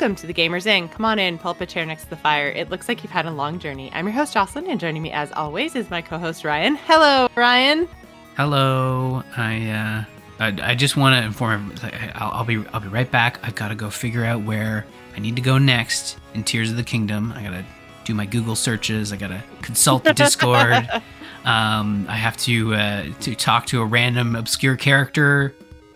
Welcome to the Gamers Inn. Come on in, pull up a chair next to the fire. It looks like you've had a long journey. I'm your host, Jocelyn, and joining me as always is my co host, Ryan. Hello, Ryan. Hello. I uh, I, I just want to inform. I'll, I'll be I'll be right back. I've got to go figure out where I need to go next in Tears of the Kingdom. I gotta do my Google searches. I gotta consult the Discord. um, I have to uh, to talk to a random obscure character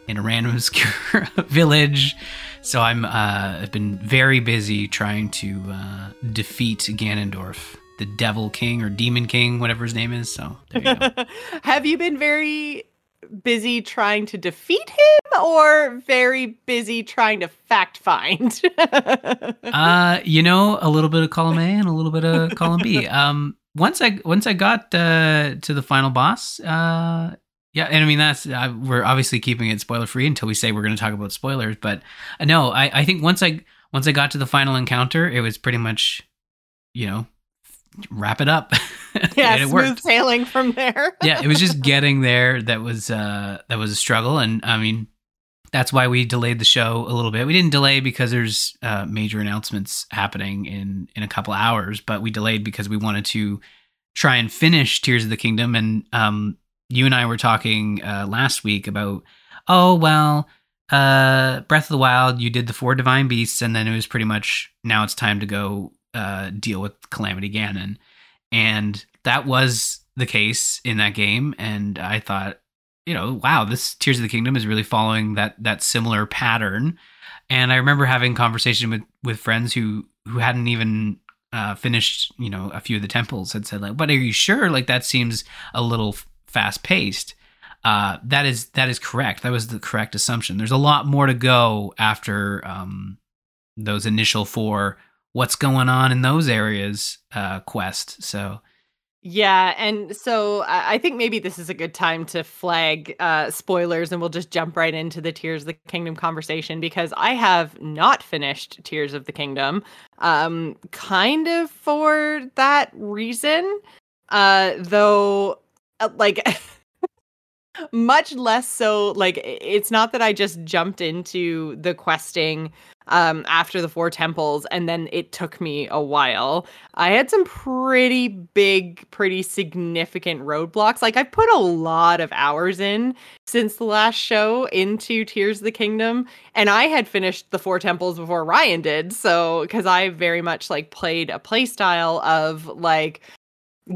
in a random obscure village. So I'm uh, I've been very busy trying to uh, defeat Ganondorf, the Devil King or Demon King, whatever his name is. So there you go. Have you been very busy trying to defeat him or very busy trying to fact find? uh, you know, a little bit of column A and a little bit of column B. Um, once I once I got uh, to the final boss, uh, yeah, and I mean that's uh, we're obviously keeping it spoiler free until we say we're going to talk about spoilers. But uh, no, I I think once I once I got to the final encounter, it was pretty much, you know, wrap it up. yeah, it smooth worked. sailing from there. yeah, it was just getting there that was uh that was a struggle and I mean that's why we delayed the show a little bit. We didn't delay because there's uh, major announcements happening in in a couple hours, but we delayed because we wanted to try and finish Tears of the Kingdom and um you and I were talking uh last week about oh well uh Breath of the Wild you did the four divine beasts and then it was pretty much now it's time to go uh deal with Calamity Ganon. And that was the case in that game and i thought you know wow this tears of the kingdom is really following that that similar pattern. And i remember having conversation with with friends who who hadn't even uh, finished you know a few of the temples had said like but are you sure? Like that seems a little fast paced uh, that is that is correct. That was the correct assumption. There's a lot more to go after um, those initial four what's going on in those areas uh, quest. So Yeah, and so I think maybe this is a good time to flag uh, spoilers, and we'll just jump right into the Tears of the Kingdom conversation because I have not finished Tears of the Kingdom, um, kind of for that reason. Uh, though, like, much less so. Like, it's not that I just jumped into the questing um after the four temples and then it took me a while I had some pretty big, pretty significant roadblocks. Like I've put a lot of hours in since the last show into Tears of the Kingdom, and I had finished the four temples before Ryan did. So because I very much like played a play style of like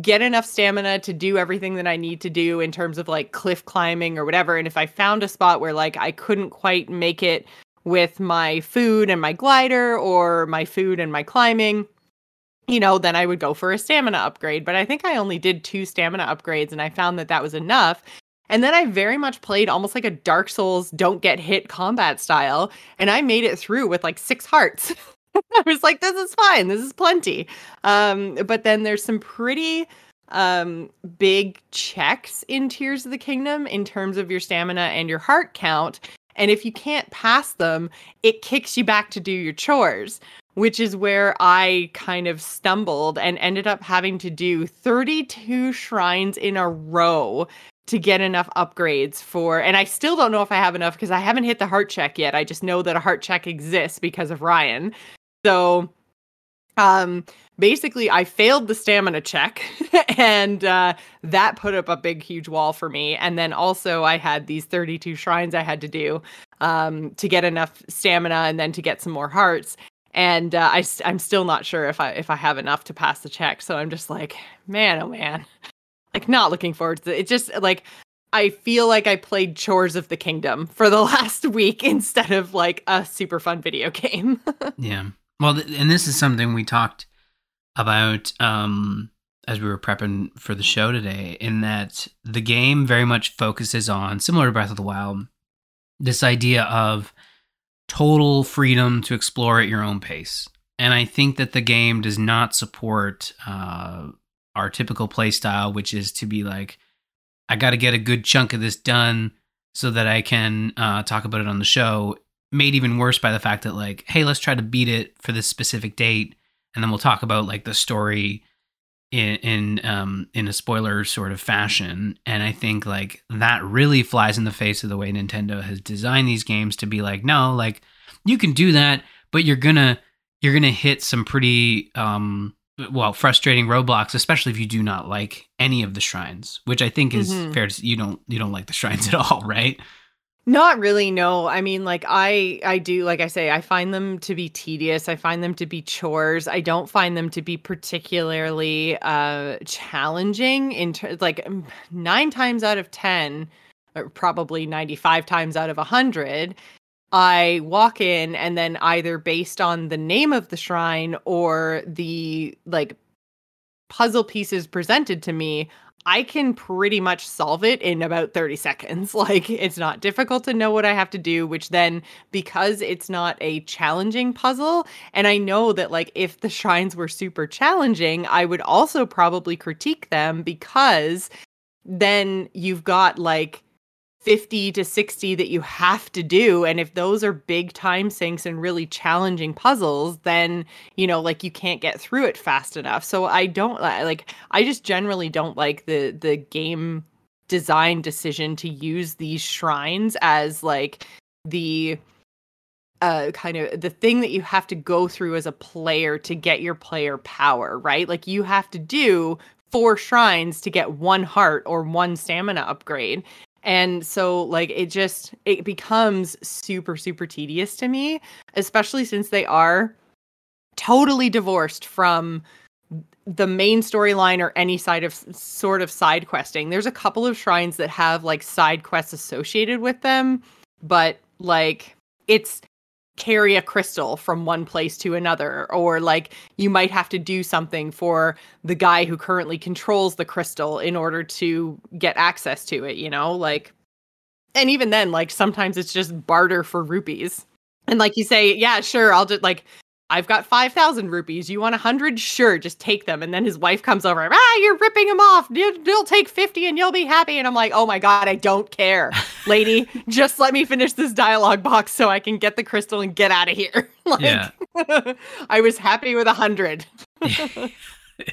get enough stamina to do everything that I need to do in terms of like cliff climbing or whatever. And if I found a spot where like I couldn't quite make it with my food and my glider or my food and my climbing, you know, then I would go for a stamina upgrade. But I think I only did two stamina upgrades and I found that that was enough. And then I very much played almost like a Dark Souls don't get hit combat style. And I made it through with like six hearts. I was like, this is fine. This is plenty. Um, but then there's some pretty um big checks in Tears of the Kingdom in terms of your stamina and your heart count. And if you can't pass them, it kicks you back to do your chores which is where I kind of stumbled and ended up having to do 32 shrines in a row to get enough upgrades for and I still don't know if I have enough because I haven't hit the heart check yet. I just know that a heart check exists because of Ryan. So um basically I failed the stamina check and uh that put up a big huge wall for me and then also I had these 32 shrines I had to do um to get enough stamina and then to get some more hearts and uh, I, i'm still not sure if I if I have enough to pass the check. So I'm just like, man, oh man, like not looking forward to it. It just like I feel like I played Chores of the Kingdom for the last week instead of like a super fun video game. Yeah. Well, th- and this is something we talked about um, as we were prepping for the show today, in that the game very much focuses on, similar to Breath of the Wild, this idea of total freedom to explore at your own pace. And I think that the game does not support uh, our typical play style, which is to be like, I got to get a good chunk of this done so that I can uh, talk about it on the show. Made even worse by the fact that, like, hey, let's try to beat it for this specific date, and then we'll talk about like the story in in um in a spoiler sort of fashion and i think like that really flies in the face of the way nintendo has designed these games to be like no like you can do that but you're gonna you're gonna hit some pretty um well frustrating roadblocks especially if you do not like any of the shrines which i think is Mhm. fair to you don't you don't like the shrines at all right Not really, no. I mean, like I I do like I say I find them to be tedious. I find them to be chores. I don't find them to be particularly uh challenging in ter- like mm, 9 times out of 10 or probably 95 times out of 100 I walk in and then either based on the name of the shrine or the like puzzle pieces presented to me, I can pretty much solve it in about 30 seconds. Like it's not difficult to know what I have to do, which then because it's not a challenging puzzle and I know that like if the shrines were super challenging, I would also probably critique them because then you've got like 50 to 60 that you have to do and if those are big time sinks and really challenging puzzles then you know like you can't get through it fast enough. So i don't like i just generally don't like the the game design decision to use these shrines as like the uh kind of the thing that you have to go through as a player to get your player power right? Like you have to do four shrines to get one heart or one stamina upgrade and so like it just it becomes super super tedious to me especially since they are totally divorced from the main storyline or any side of sort of side questing. There's a couple of shrines that have like side quests associated with them but like it's carry a crystal from one place to another or like you might have to do something for the guy who currently controls the crystal in order to get access to it you know? Like and even then like sometimes it's just barter for rupees. And like you say yeah sure i'll just like i've got 5000 rupees. You want 100 sure just take them. And then his wife comes over ah you're ripping him off. You- you'll take 50 and you'll be happy. And i'm like oh my god i don't care. Lady just let me finish this dialogue box so i can get the crystal and get out of here. Like Yeah. i was happy with 100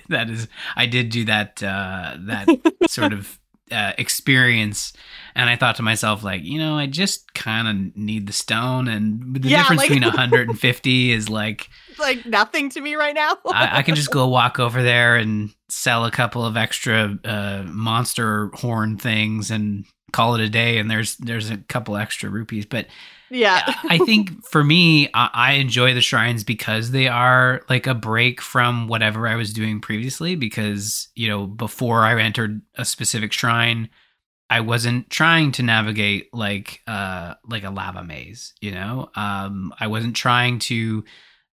that is i did do that uh that sort of uh, experience. And i thought to myself like you know i just kind of need the stone. And the Yeah, difference like- between 150 is like like nothing to me right now. I, I can just go walk over there and sell a couple of extra uh monster horn things and call it a day. And there's there's a couple extra rupees. But yeah I think for me, I, I enjoy the shrines because they are like a break from whatever I was doing previously. Because, you know, before I entered a specific shrine, I wasn't trying to navigate like uh like a lava maze, you know? Um I wasn't trying to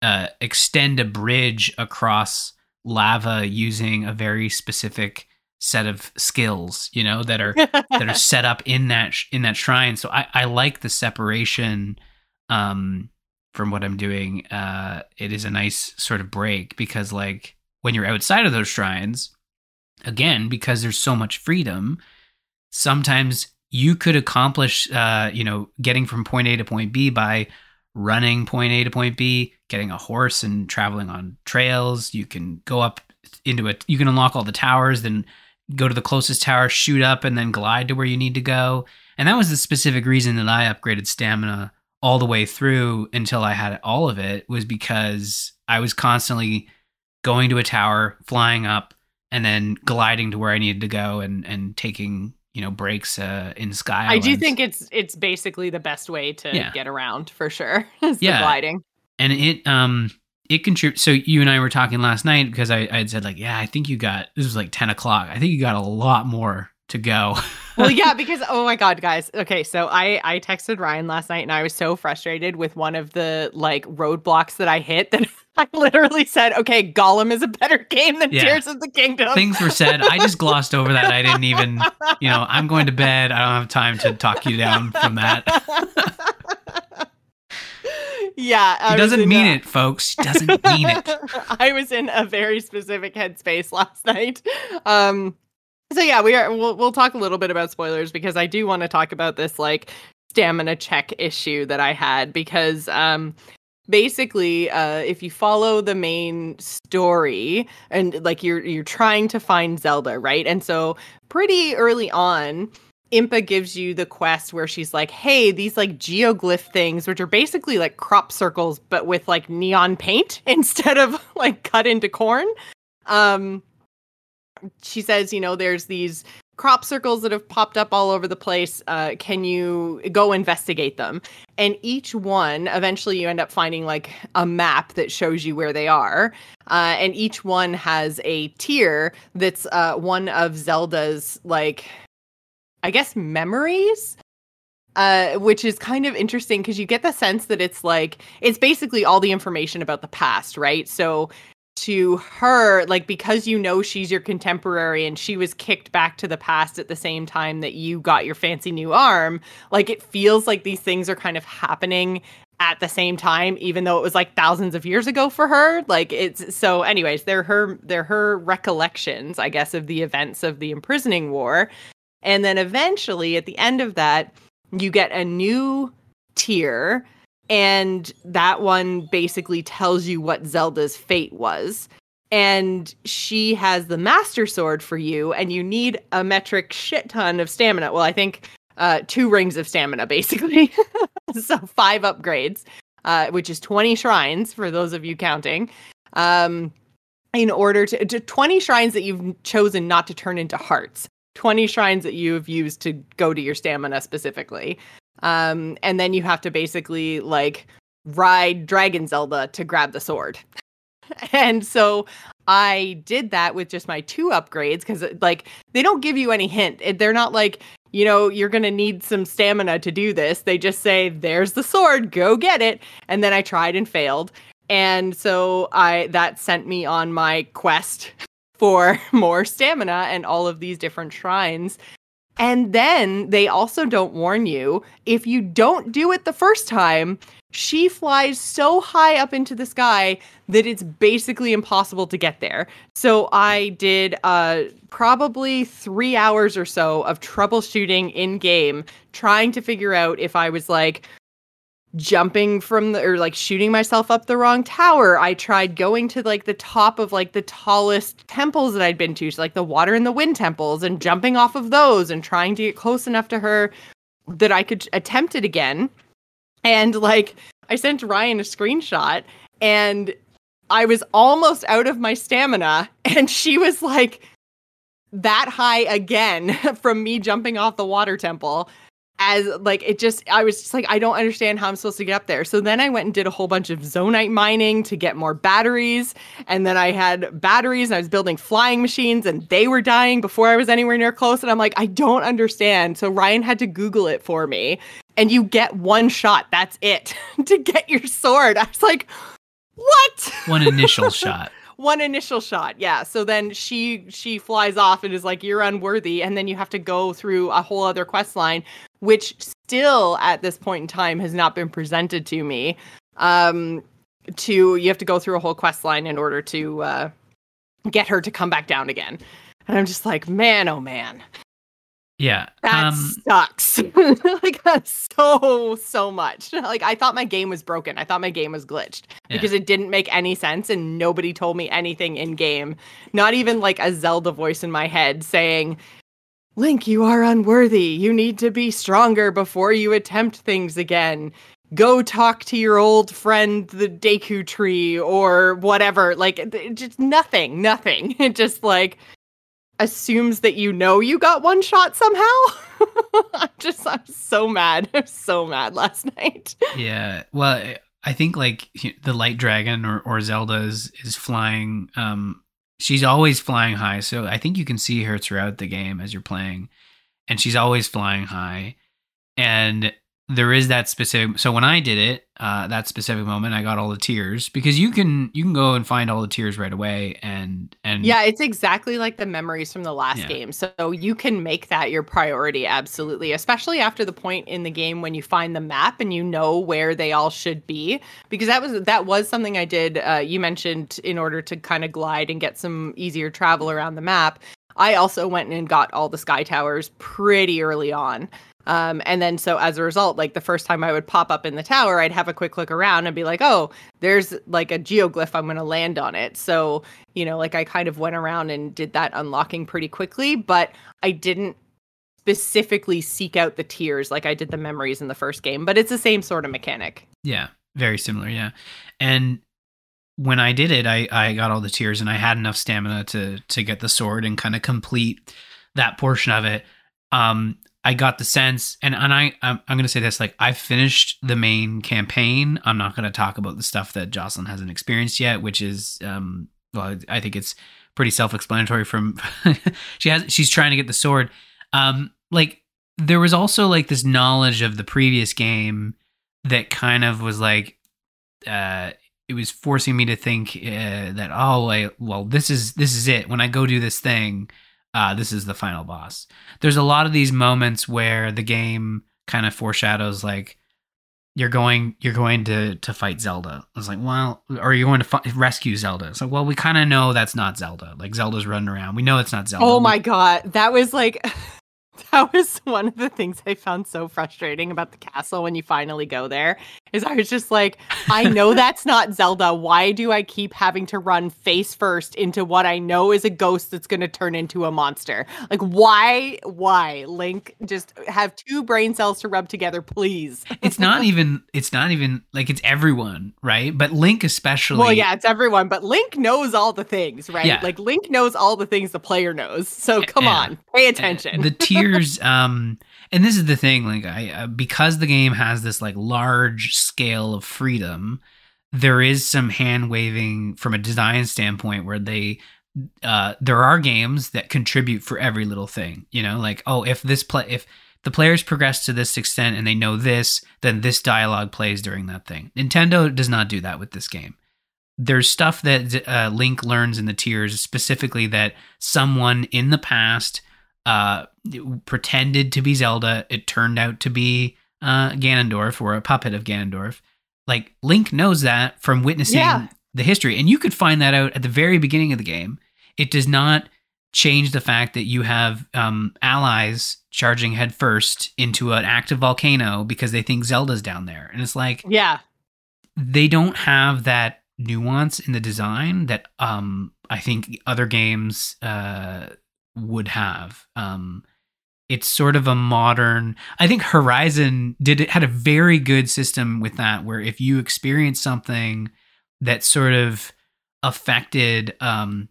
uh extend a bridge across lava using a very specific set of skills, you know, that are that are set up in that sh- in that shrine. So I I like the separation um from what I'm doing. Uh it is a nice sort of break because like when you're outside of those shrines, again, because there's so much freedom, sometimes you could accomplish uh you know getting from point A to point B by running point A to point B, getting a horse and traveling on trails. You can go up into it. You can unlock all the towers, then go to the closest tower, shoot up, and then glide to where you need to go. And that was the specific reason that I upgraded stamina all the way through until I had all of it was because I was constantly going to a tower, flying up, and then gliding to where I needed to go and and taking you know breaks uh, in sky. I do think it's it's basically the best way to Yeah. get around for sure. is the Yeah. gliding. and it um it contributes so you and i were talking last night because I, I had said like yeah i think you got this was like 10 o'clock i think you got a lot more to go Well, yeah, because oh my god, guys. Okay, so I I texted Ryan last night and I was so frustrated with one of the like roadblocks that I hit that I literally said, "Okay, Gollum is a better game than Yeah. Tears of the Kingdom." things were said i just glossed over that i didn't even you know i'm going to bed i don't have time to talk you down from that yeah, I he doesn't mean a- it folks he doesn't mean it I was in a very specific headspace last night. Um so yeah, we are we'll we'll talk a little bit about spoilers because I do want to talk about this like stamina check issue that I had because um basically uh if you follow the main story and like you're you're trying to find Zelda, right? And so pretty early on Impa gives you the quest where she's like, "Hey, these like geoglyph things, which are basically like crop circles, but with like neon paint instead of like cut into corn." Um, she says, "You know, there's these crop circles that have popped up all over the place. Uh, can you go investigate them?" And each one, eventually, you end up finding like a map that shows you where they are. Uh, and each one has a tear that's uh, one of Zelda's like I guess memories. Uh, which is kind of interesting because you get the sense that it's like it's basically all the information about the past, right? So to her, like because you know she's your contemporary and she was kicked back to the past at the same time that you got your fancy new arm, like it feels like these things are kind of happening at the same time even though it was like thousands of years ago for her like it's so anyways they're her they're her recollections i guess of the events of the imprisoning war and then eventually at the end of that, you get a new tear. And that one basically tells you what Zelda's fate was. And she has the Master Sword for you, and you need a metric shit ton of stamina. Well, I think uh, two rings of stamina, basically. so five upgrades, uh, which is 20 shrines for those of you counting. Um, in order to, to 20 shrines that you've chosen not to turn into hearts. 20 shrines that you've used to go to your stamina specifically. Um, and then you have to basically like ride Dragon Zelda to grab the sword. and so I did that with just my two upgrades because like they don't give you any hint. They're not like, you know, you're going to need some stamina to do this. They just say, there's the sword, go get it. And then I tried and failed. And so I that sent me on my quest for more stamina and all of these different shrines. And then they also don't warn you if you don't do it the first time, she flies so high up into the sky that it's basically impossible to get there. So I did uh, probably three hours or so of troubleshooting in game, trying to figure out if I was like, jumping from the or like shooting myself up the wrong tower. I tried going to like the top of like the tallest temples that I'd been to, so like the water and the wind temples and jumping off of those and trying to get close enough to her that I could attempt it again. And like I sent Ryan a screenshot and I was almost out of my stamina and she was like that high again from me jumping off the water temple as like it just I was just like I don't understand how I'm supposed to get up there. So then I went and did a whole bunch of Zonaite mining to get more batteries and then I had batteries and I was building flying machines and they were dying before I was anywhere near close and I'm like I don't understand. So Ryan had to google it for me and you get one shot. That's it to get your sword. I was like what? One initial shot one initial shot yeah so then she she flies off and is like you're unworthy and then you have to go through a whole other quest line which still at this point in time has not been presented to me um to you have to go through a whole quest line in order to uh get her to come back down again and i'm just like man oh man yeah. That um, sucks. like that's so so much. Like I thought my game was broken. I thought my game was glitched yeah. because it didn't make any sense and nobody told me anything in game. Not even like a Zelda voice in my head saying, "Link, you are unworthy. You need to be stronger before you attempt things again." Go talk to your old friend, the Deku tree, or whatever. Like, just nothing, nothing. It just like, assumes that you know you got one shot somehow. I'm just I'm so mad. I'm so mad last night. Yeah. Well, I think like the light dragon or, or Zelda is, is flying um she's always flying high. So I think you can see her throughout the game as you're playing and she's always flying high. And there is that specific so when i did it uh, that specific moment i got all the tears because you can you can go and find all the tears right away and and yeah it's exactly like the memories from the last yeah. game so you can make that your priority absolutely especially after the point in the game when you find the map and you know where they all should be because that was that was something i did uh, you mentioned in order to kind of glide and get some easier travel around the map I also went and got all the sky towers pretty early on. Um, and then so as a result, like the first time I would pop up in the tower, I'd have a quick look around and be like, oh, there's like a geoglyph. I'm going to land on it. So, you know, like I kind of went around and did that unlocking pretty quickly, but I didn't specifically seek out the tears like I did the memories in the first game, but it's the same sort of mechanic. Yeah, very similar. Yeah, and when I did it, I I got all the tears and I had enough stamina to to get the sword and kind of complete that portion of it. Um, I got the sense, and and I I'm, I'm to say this: like I finished the main campaign. I'm not to talk about the stuff that Jocelyn hasn't experienced yet, which is um, well, I think it's pretty self-explanatory. From she has she's trying to get the sword. Um, like there was also like this knowledge of the previous game that kind of was like uh it was forcing me to think uh, that oh I, well this is this is it when i go do this thing uh, this is the final boss. There's a lot of these moments where the game kind of foreshadows like you're going you're going to to fight zelda. It's like well or you're going to fi- rescue zelda? It's like, well we kind of know that's not zelda. Like zelda's running around. We know it's not zelda. Oh my god, that was like that was one of the things I found so frustrating about the castle when you finally go there. Is I was just like, I know that's not Zelda. Why do I keep having to run face first into what I know is a ghost that's going to turn into a monster? Like, why? Why? Link, just have two brain cells to rub together, please. it's not even it's not even like it's everyone right but link especially Well, yeah, it's everyone, but Link knows all the things, right? Yeah. Like Link knows all the things the player knows. So eh, come Yeah. on, pay eh, attention. the tears um and this is the thing like i uh, because the game has this like large scale of freedom there is some hand waving from a design standpoint where they uh there are games that contribute for every little thing you know? Like oh if this play if the players progress to this extent and they know this then this dialogue plays during that thing. Nintendo does not do that with this game. There's stuff that uh, link learns in the tears specifically that someone in the past uh, pretended to be Zelda. It turned out to be uh, Ganondorf or a puppet of Ganondorf. Like Link knows that from witnessing Yeah. the history, and you could find that out at the very beginning of the game. It does not change the fact that you have um, allies charging headfirst into an active volcano because they think Zelda's down there, and it's like yeah. they don't have that nuance in the design that um I think other games uh would have. Um it's sort of a modern I think Horizon did it had a very good system with that where if you experience something that sort of affected um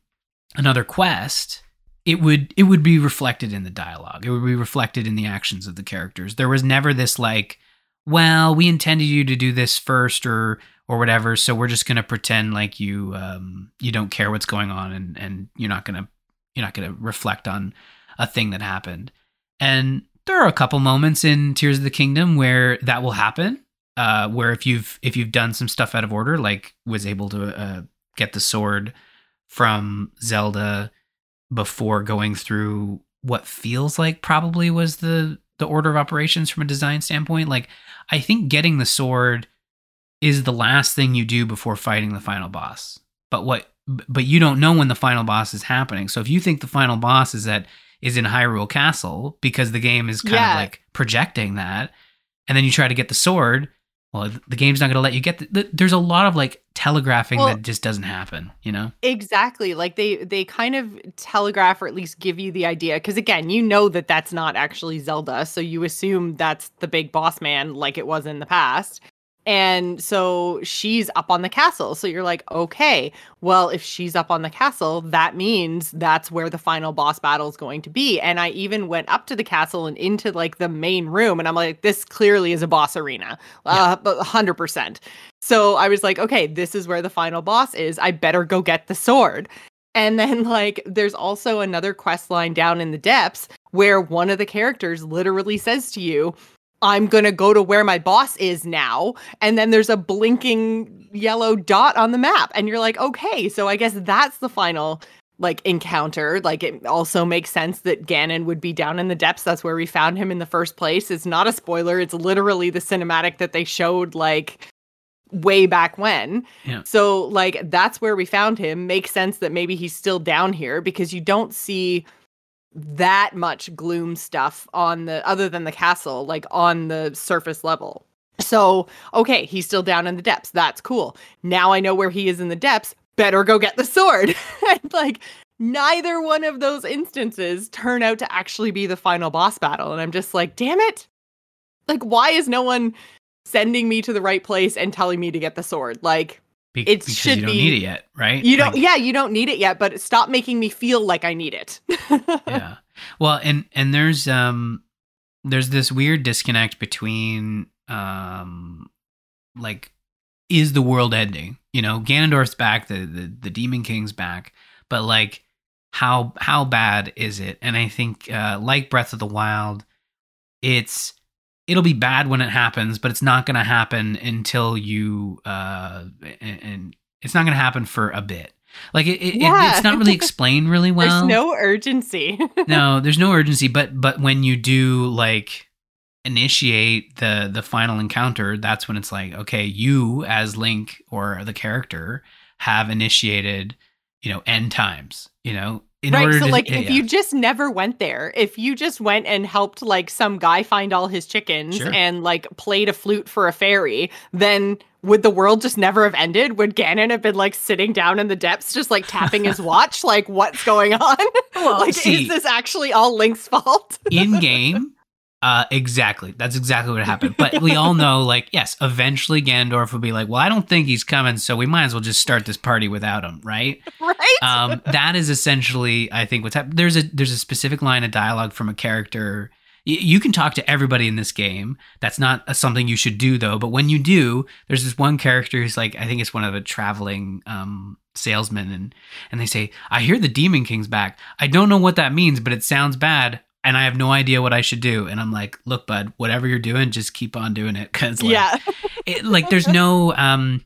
another quest it would it would be reflected in the dialogue it would be reflected in the actions of the characters there was never this like well we intended you to do this first or or whatever so we're just going to pretend like you um you don't care what's going on and and you're not going to you're not going to reflect on a thing that happened. And there are a couple moments in tears of the kingdom where that will happen uh where if you've if you've done some stuff out of order like was able to uh, get the sword from zelda before going through what feels like probably was the the order of operations from a design standpoint like i think getting the sword is the last thing you do before fighting the final boss. But what but you don't know when the final boss is happening so if you think the final boss is that is in hyrule castle because the game is kind Yeah. of like projecting that and then you try to get the sword well the game's not going to let you get the, the, there's a lot of like telegraphing Well- that just doesn't happen you know Exactly. Like they they kind of telegraph or at least give you the idea cuz again, you know that that's not actually Zelda, so you assume that's the big boss man like it was in the past. And so she's up on the castle. So you're like, "Okay, well, if she's up on the castle, that means that's where the final boss battle is going to be." And I even went up to the castle and into like the main room and I'm like, "This clearly is a boss arena." Uh, 100%. So I was like, okay, this is where the final boss is. I better go get the sword. And then, like, there's also another quest line down in the depths where one of the characters literally says to you, I'm going to go to where my boss is now. And then there's a blinking yellow dot on the map. And you're like, okay, so I guess that's the final like encounter. Like it also makes sense that Ganon would be down in the depths. That's where we found him in the first place. It's not a spoiler. It's literally the cinematic that they showed like way back when. Yeah. So like that's where we found him. Makes sense that maybe he's still down here because you don't see that much gloom stuff on the other than the castle like on the surface level. So, okay, he's still down in the depths. That's cool. Now I know where he is in the depths. Better go get the sword. and like neither one of those instances turn out to actually be the final boss battle. And I'm just like, damn it. Like, why is no one sending me to the right place and telling me to get the sword? Like, Be- It because should you don't be- need it yet, right? you don't, Like, yeah, you don't need it yet, but stop making me feel like I need it. yeah. Well, and and there's um there's this weird disconnect between um like is the world ending? You know, Ganondorf's back, the the, the Demon King's back, but like how how bad is it? And I think uh like Breath of the Wild, it's it'll be bad when it happens, but it's not going to happen until you uh and, and it's not going to happen for a bit. Like it, it, it- it's not really explained really well There's no urgency. no, there's no urgency, but but when you do like initiate the the final encounter, that's when it's like, okay, you as Link or the character have initiated, you know, end times, you know, in right. order So, to like, yeah, if yeah. you just never went there, if you just went and helped, like, some guy find all his chickens Sure. and, like, played a flute for a fairy, then would the world just never have ended? Would Ganon have been, like, sitting down in the depths, just, like, tapping his watch? Like, what's going on? like, see- is this actually all Link's fault? in game. Uh, exactly. That's exactly what happened. But we all know, like, yes, eventually Ganondorf will be like, well, I don't think he's coming, so we might as well just start this party without him, right? right? um, that is essentially, I think, what's happening. There's a there's a specific line of dialogue from a character. Y- you can talk to everybody in this game. That's not a, something you should do, though. But when you do, there's this one character who's like, I think it's one of the traveling um, salesmen, and and they say, "I hear the Demon King's back. I don't know what that means, but it sounds bad." And I have no idea what I should do. And I'm like, look, bud, whatever you're doing, just keep on doing it. Cause like, yeah. it, like there's no, um,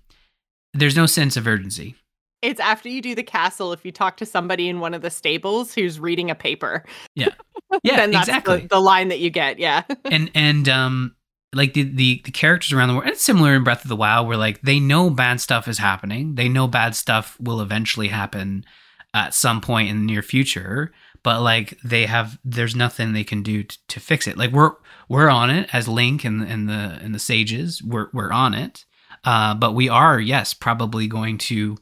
there's no sense of urgency. It's after you do the castle, if you talk to somebody in one of the stables who's reading a paper. Yeah, then that's exactly. the, the line that you get. Yeah. and and um like the, the the characters around the world it's similar in breath of the wild where like they know bad stuff is happening they know bad stuff will eventually happen at some point in the near future but like they have there's nothing they can do t- to fix it. Like we're we're on it as link and and the and the sages. We're we're on it. Uh but we are yes probably going to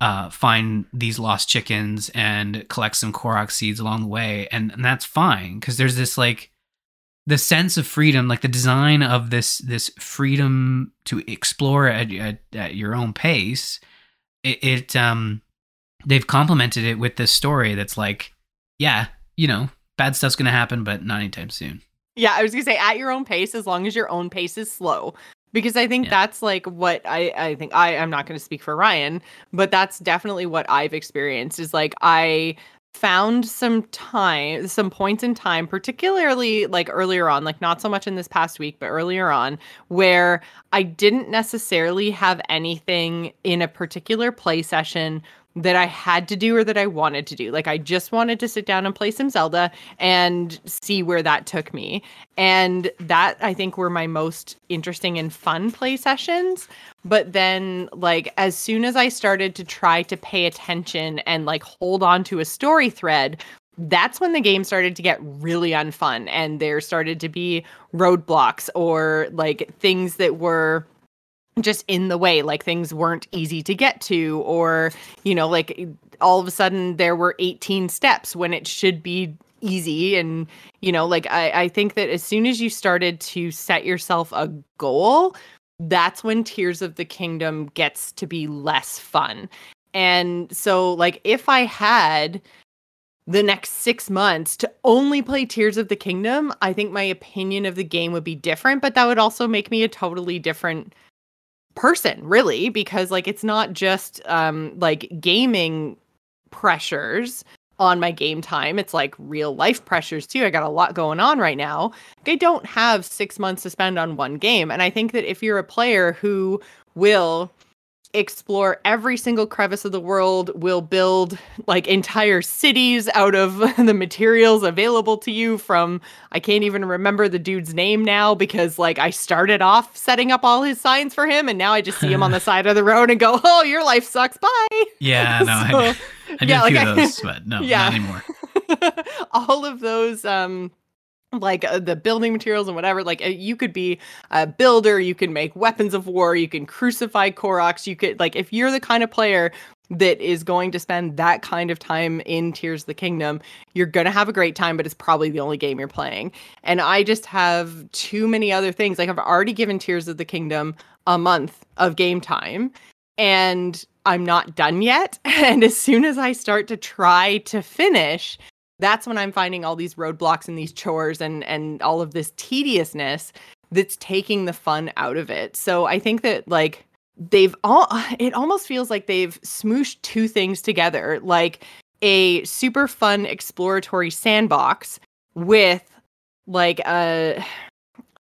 uh, find these lost chickens and collect some Korok seeds along the way, and, and that's fine because there's this like the sense of freedom, like the design of this this freedom to explore at, at, at your own pace. It, it um they've complemented it with this story that's like, yeah, you know, bad stuff's gonna happen, but not anytime soon. Yeah, I was gonna say at your own pace, as long as your own pace is slow. Because I think Yeah. that's like what I, I think I, I'm not gonna speak for Ryan, but that's definitely what I've experienced is like I found some time some points in time particularly like earlier on like not so much in this past week but earlier on where i didn't necessarily have anything in a particular play session that I had to do or that I wanted to do. Like I just wanted to sit down and play some Zelda and see where that took me. And that I think were my most interesting and fun play sessions. But then like as soon as I started to try to pay attention and like hold on to a story thread, that's when the game started to get really unfun and there started to be roadblocks or like things that were just in the way like things weren't easy to get to or you know like all of a sudden there were 18 steps when it should be easy. And you know like I, I think that as soon as you started to set yourself a goal that's when tears of the kingdom gets to be less fun. And so like if i had the next six months to only play Tears of the Kingdom, I think my opinion of the game would be different, but that would also make me a totally different person, really, because like it's not just um like gaming pressures on my game time. It's like real life pressures too. I got a lot going on right now. I don't have six months to spend on one game. And I think that if you're a player who will explore every single crevice of the world, will build like entire cities out of the materials available to you from I can't even remember the dude's name now because like I started off setting up all his signs for him and now I just see him on the side of the road and go, "Oh, your life sucks. Bye." Yeah, no, I, So, I did yeah, a few like I- those, but no, Yeah. not anymore. all of those um like uh, the building materials and whatever like uh, you could be a builder you can make weapons of war you can crucify Koroks you could like if you're the kind of player that is going to spend that kind of time in Tears of the Kingdom, you're going to have a great time, but it's probably the only game you're playing. And I just have too many other things. Like I've already given Tears of the Kingdom a month of game time and I'm not done yet. And as soon as I start to try to finish, that's when I'm finding all these roadblocks and these chores and and all of this tediousness that's taking the fun out of it. So I think that like they've all it almost feels like they've smooshed two things together, like a super fun exploratory sandbox with like a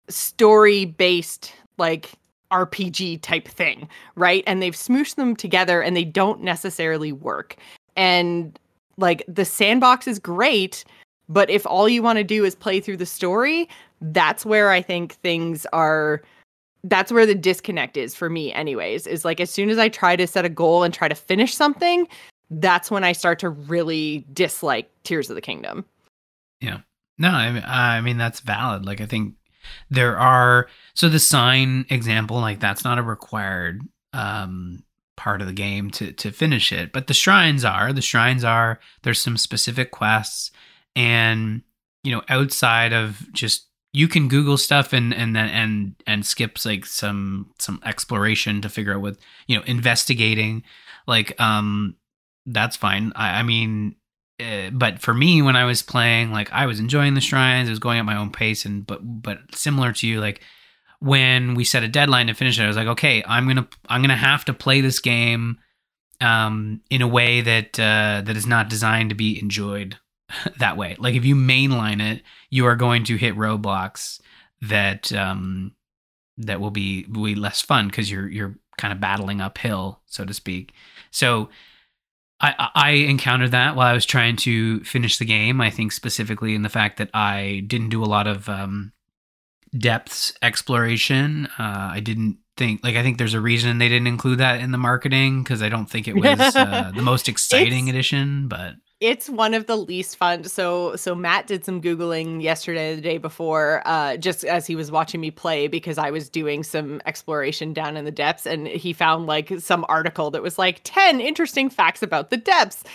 story based like RPG type thing, right? And they've smooshed them together and they don't necessarily work. And like the sandbox is great, but if all you want to do is play through the story, that's where I think things are that's where the disconnect is for me anyways is like as soon as i try to set a goal and try to finish something that's when i start to really dislike tears of the kingdom. Yeah. No i mean, I mean that's valid like i think there are so the sign example like that's not a required um part of the game to to finish it. But the shrines are the shrines are there's some specific quests. And you know outside of just you can google stuff and and then and and skips like some some exploration to figure out what you know investigating like um that's fine. I, I mean uh, but for me when i was playing like i was enjoying the shrines i was going at my own pace and but but similar to you like when we set a deadline to finish it i was like okay i'm gonna i'm gonna have to play this game um in a way that uh that is not designed to be enjoyed that way like if you mainline it you are going to hit roadblocks that um that will be will be less fun because you're you're kind of battling uphill so to speak so I, I encountered that while I was trying to finish the game. I think specifically in the fact that I didn't do a lot of um, depths exploration. Uh, I didn't think like I think there's a reason they didn't include that in the marketing because I don't think it was uh, the most exciting edition. But it's one of the least fun so so matt did some googling yesterday the day before uh just as he was watching me play because i was doing some exploration down in the depths and he found like some article that was like 10 interesting facts about the depths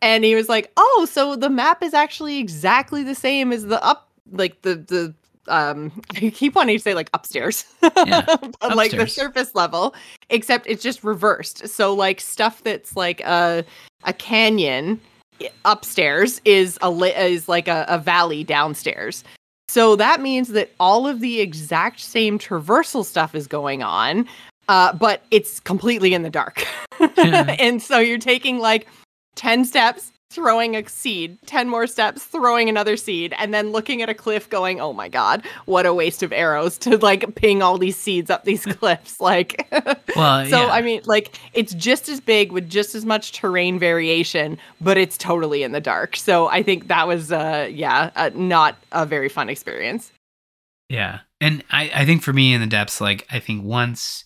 and he was like oh so the map is actually exactly the same as the up like the the um i keep wanting to say like upstairs. Yeah, but like the surface level except it's just reversed. So like stuff that's like a a canyon upstairs is a is like a, a valley downstairs. So that means that all of the exact same traversal stuff is going on uh, but it's completely in the dark. And so you're taking like 10 steps throwing a seed 10 more steps throwing another seed and then looking at a cliff going oh my god what a waste of arrows to like ping all these seeds up these cliffs like well, so yeah. i mean like it's just as big with just as much terrain variation but it's totally in the dark so i think that was uh yeah uh, not a very fun experience Yeah. And I, I think for me in the depths, like, I think once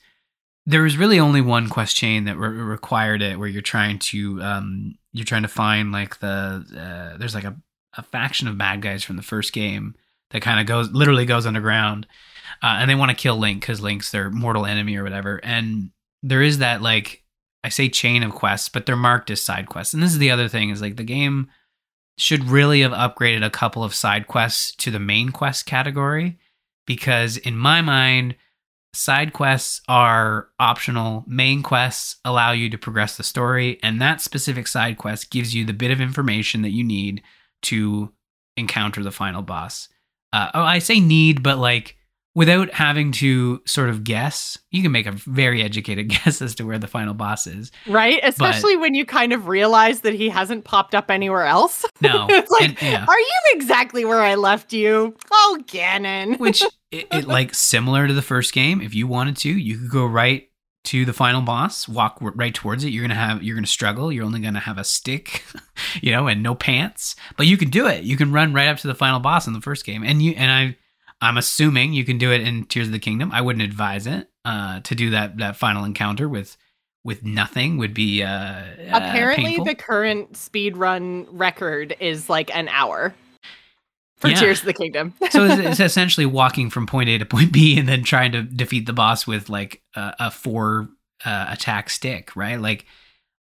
there was really only one quest chain that re- required it where you're trying to, um, you're trying to find like the, uh, there's like a, a faction of bad guys from the first game that kind of goes, literally goes underground. Uh, and they want to kill Link because Link's their mortal enemy or whatever. And there is that, like, I say chain of quests, but they're marked as side quests. And this is the other thing is like the game should really have upgraded a couple of side quests to the main quest category because in my mind side quests are optional. Main quests allow you to progress the story and that specific side quest gives you the bit of information that you need to encounter the final boss. Uh, oh i say need but like without having to sort of guess you can make a very educated guess as to where the final boss is right? especially when you kind of realize that he hasn't popped up anywhere else. No. It's like and- yeah. are you exactly where i left you? Oh ganon. Which it, it like similar to the first game if you wanted to you could go right to the final boss walk w- right towards it. You're gonna have you're gonna struggle. You're only gonna have a stick you know and no pants but you can do it. You can run right up to the final boss in the first game. And you and i i'm assuming you can do it in tears of the kingdom i wouldn't advise it uh to do that that final encounter with with nothing would be uh, uh apparently painful. the current speed run record is like an hour for Yeah. tears of the kingdom so it's, it's essentially walking from point A to point B and then trying to defeat the boss with like a, a four uh, attack stick, right? Like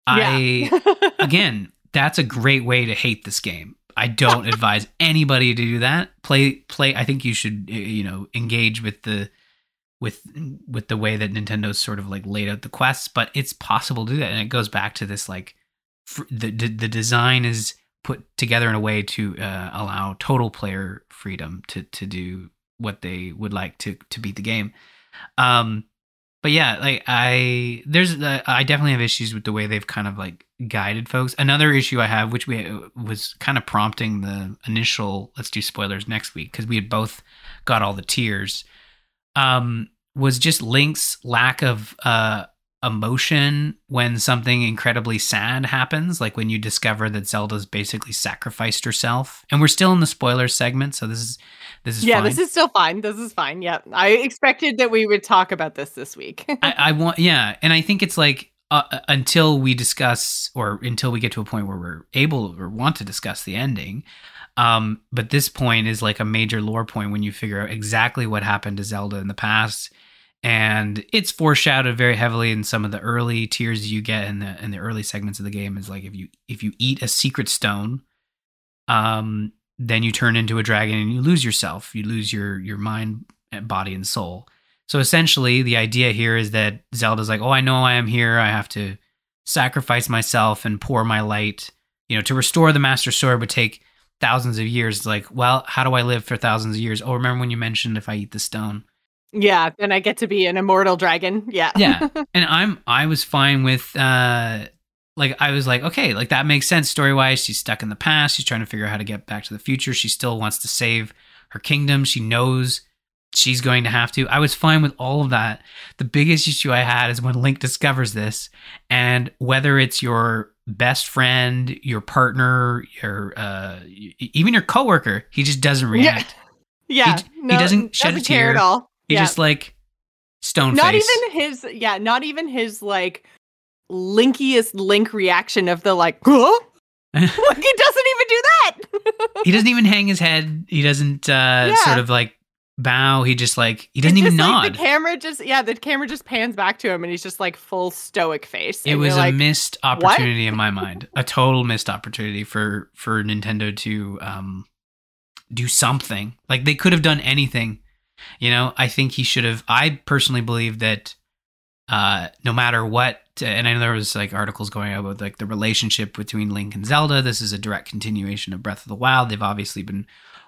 I again, that's a great way to hate this game. I don't advise anybody to do that. Play play I think you should you know engage with the with with the way that Nintendo's sort of like laid out the quests, but it's possible to do that and it goes back to this like fr- the the design is put together in a way to uh, allow total player freedom to to do what they would like to to beat the game. Um but yeah, like I there's uh, I definitely have issues with the way they've kind of like guided folks. Another issue I have, which we uh, was kind of prompting the initial let's do spoilers next week because we had both got all the tears, um, was just Link's lack of uh emotion when something incredibly sad happens, like when you discover that Zelda's basically sacrificed herself. And we're still in the spoiler segment, so this is this is yeah, fine. this is still fine. This is fine. Yep, I expected that we would talk about this this week. I, I want yeah, and I think it's like uh, uh, until we discuss or until we get to a point where we're able or want to discuss the ending. Um, but this point is like a major lore point when you figure out exactly what happened to Zelda in the past. And it's foreshadowed very heavily in some of the early tears you get in the in the early segments of the game is like if you if you eat a secret stone um then you turn into a dragon and you lose yourself. You lose your your mind eh, body and soul so essentially the idea here is that zelda's like oh i know i am here i have to sacrifice myself and pour my light you know to restore the master sword would take thousands of years it's like well how do i live for thousands of years oh remember when you mentioned if i eat the stone yeah, then I get to be an immortal dragon. Yeah. yeah. And I'm I was fine with uh like I was like, okay, like that makes sense story wise. She's stuck in the past. She's trying to figure out how to get back to the future. She still wants to save her kingdom. She knows she's going to have to. I was fine with all of that. The biggest issue I had is when Link discovers this, and whether it's your best friend, your partner, your uh, even your coworker, he just doesn't react. Yeah, he, no, he doesn't shed doesn't a tear at all. He yeah. just like stone not face. even his yeah, not even his like linkiest link reaction of the like, huh? like he doesn't even do that. he doesn't even hang his head. He doesn't uh Yeah. sort of like bow. He just like he doesn't It's even just, nod. Like, the camera just yeah, the camera just pans back to him and he's just like full stoic face. it was a like, missed opportunity in my mind. A total missed opportunity for for Nintendo to um do something. Like they could have done anything. You know, I think he should have I personally believe that uh no matter what and I know there was like articles going out about like the relationship between Link and Zelda. This is a direct continuation of Breath of the Wild. They've obviously been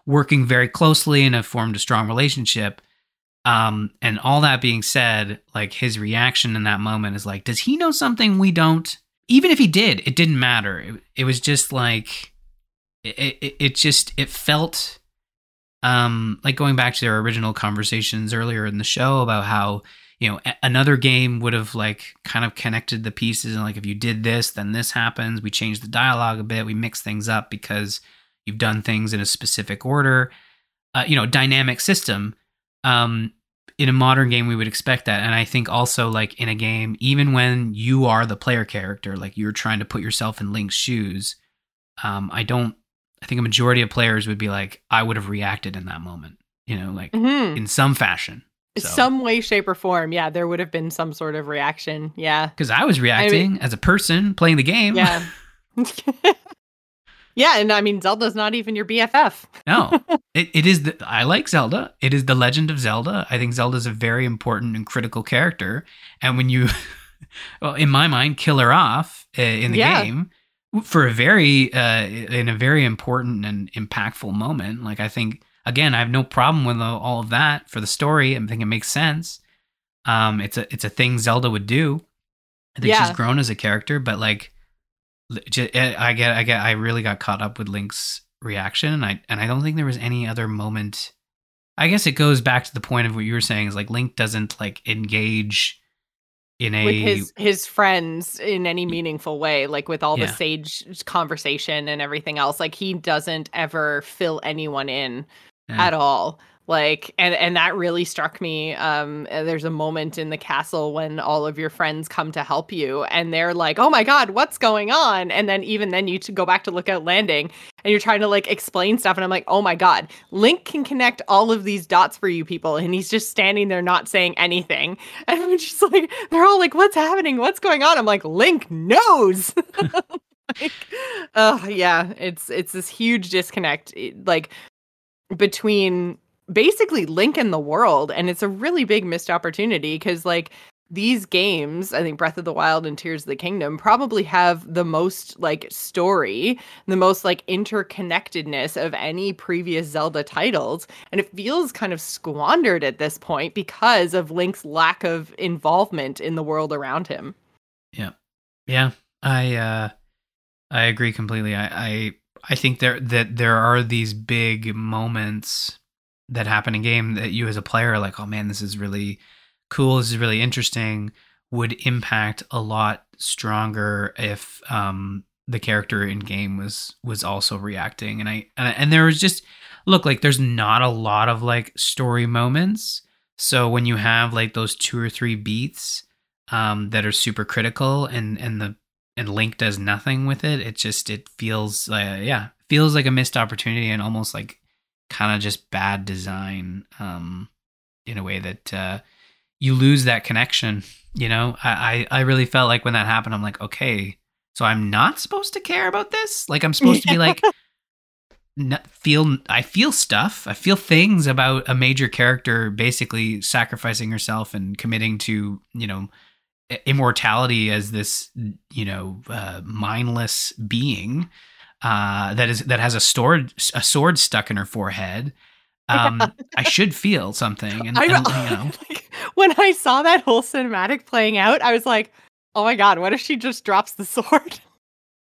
working very closely and have formed a strong relationship. Um, and all that being said, like his reaction in that moment is like, does he know something we don't? Even if he did, it didn't matter. It, it was just like, it, it, it just, it felt, um, like going back to their original conversations earlier in the show about how, you know, a- another game would have like kind of connected the pieces and like, if you did this, then this happens. We changed the dialogue a bit. We mix things up because you've done things in a specific order. Uh, you know, dynamic system. Um, in a modern game, we would expect that, and I think also like in a game, even when you are the player character, like you're trying to put yourself in Link's shoes. Um, I don't. I think a majority of players would be like, I would have reacted in that moment. You know, like mhm. in some fashion. So- some way, shape, or form. Yeah, there would have been some sort of reaction. Yeah. because I was reacting as a person playing the game. Yeah. yeah, and I mean Zelda's not even your BFF. no, it, it is. The, I like Zelda. It is the Legend of Zelda. I think Zelda is a very important and critical character. And when you, well, in my mind, kill her off uh, in the Yeah. game for a very, uh, in a very important and impactful moment, like I think again, I have no problem with all of that for the story. I think it makes sense. Um, it's a it's a thing Zelda would do. I think Yeah. she's grown as a character, but like, Eh, I get, I get, I really got caught up with Link's reaction, and I and I don't think there was any other moment. I guess it goes back to the point of what you were saying is like Link doesn't like engage in a with his his friends in any meaningful way like with all Yeah. the sage conversation and everything else like he doesn't ever fill anyone in Yeah. at all like and and that really struck me um there's a moment in the castle when all of your friends come to help you and they're like oh my god what's going on? And then even then you go back to lookout landing and you're trying to like explain stuff and i'm like oh my god link can connect all of these dots for you people and he's just standing there not saying anything. And i'm just like they're all like what's happening? What's going on? I'm like link knows. Like, oh yeah it's it's this huge disconnect like between basically link in the world and it's a really big missed opportunity because like these games i think breath of the wild and tears of the kingdom probably have the most like story the most like interconnectedness of any previous zelda titles and it feels kind of squandered at this point because of link's lack of involvement in the world around him. Yeah. Yeah i uh i agree completely. I i, I think there that there are these big moments that happen in game that you as a player are like, oh man, this is really cool, this is really interesting, would impact a lot stronger if um, the character in game was was also reacting. And I and, there was just look like there's not a lot of like story moments. So when you have like those two or three beats um, that are super critical and and the and Link does nothing with it, it just it feels uh, yeah feels like a missed opportunity and almost like kind of just bad design um, in a way that uh, you lose that connection. You know, I, I, I really felt like when that happened, I'm like, okay, so I'm not supposed to care about this. Like I'm supposed to be like, feel I feel stuff. I feel things about a major character basically sacrificing herself and committing to you know immortality as this you know uh, mindless being uh, that is that has a sword a sword stuck in her forehead. Um, yeah. I should feel something, and, I, and you know, like, when I saw that whole cinematic playing out, I was like, "Oh my god, what if she just drops the sword?"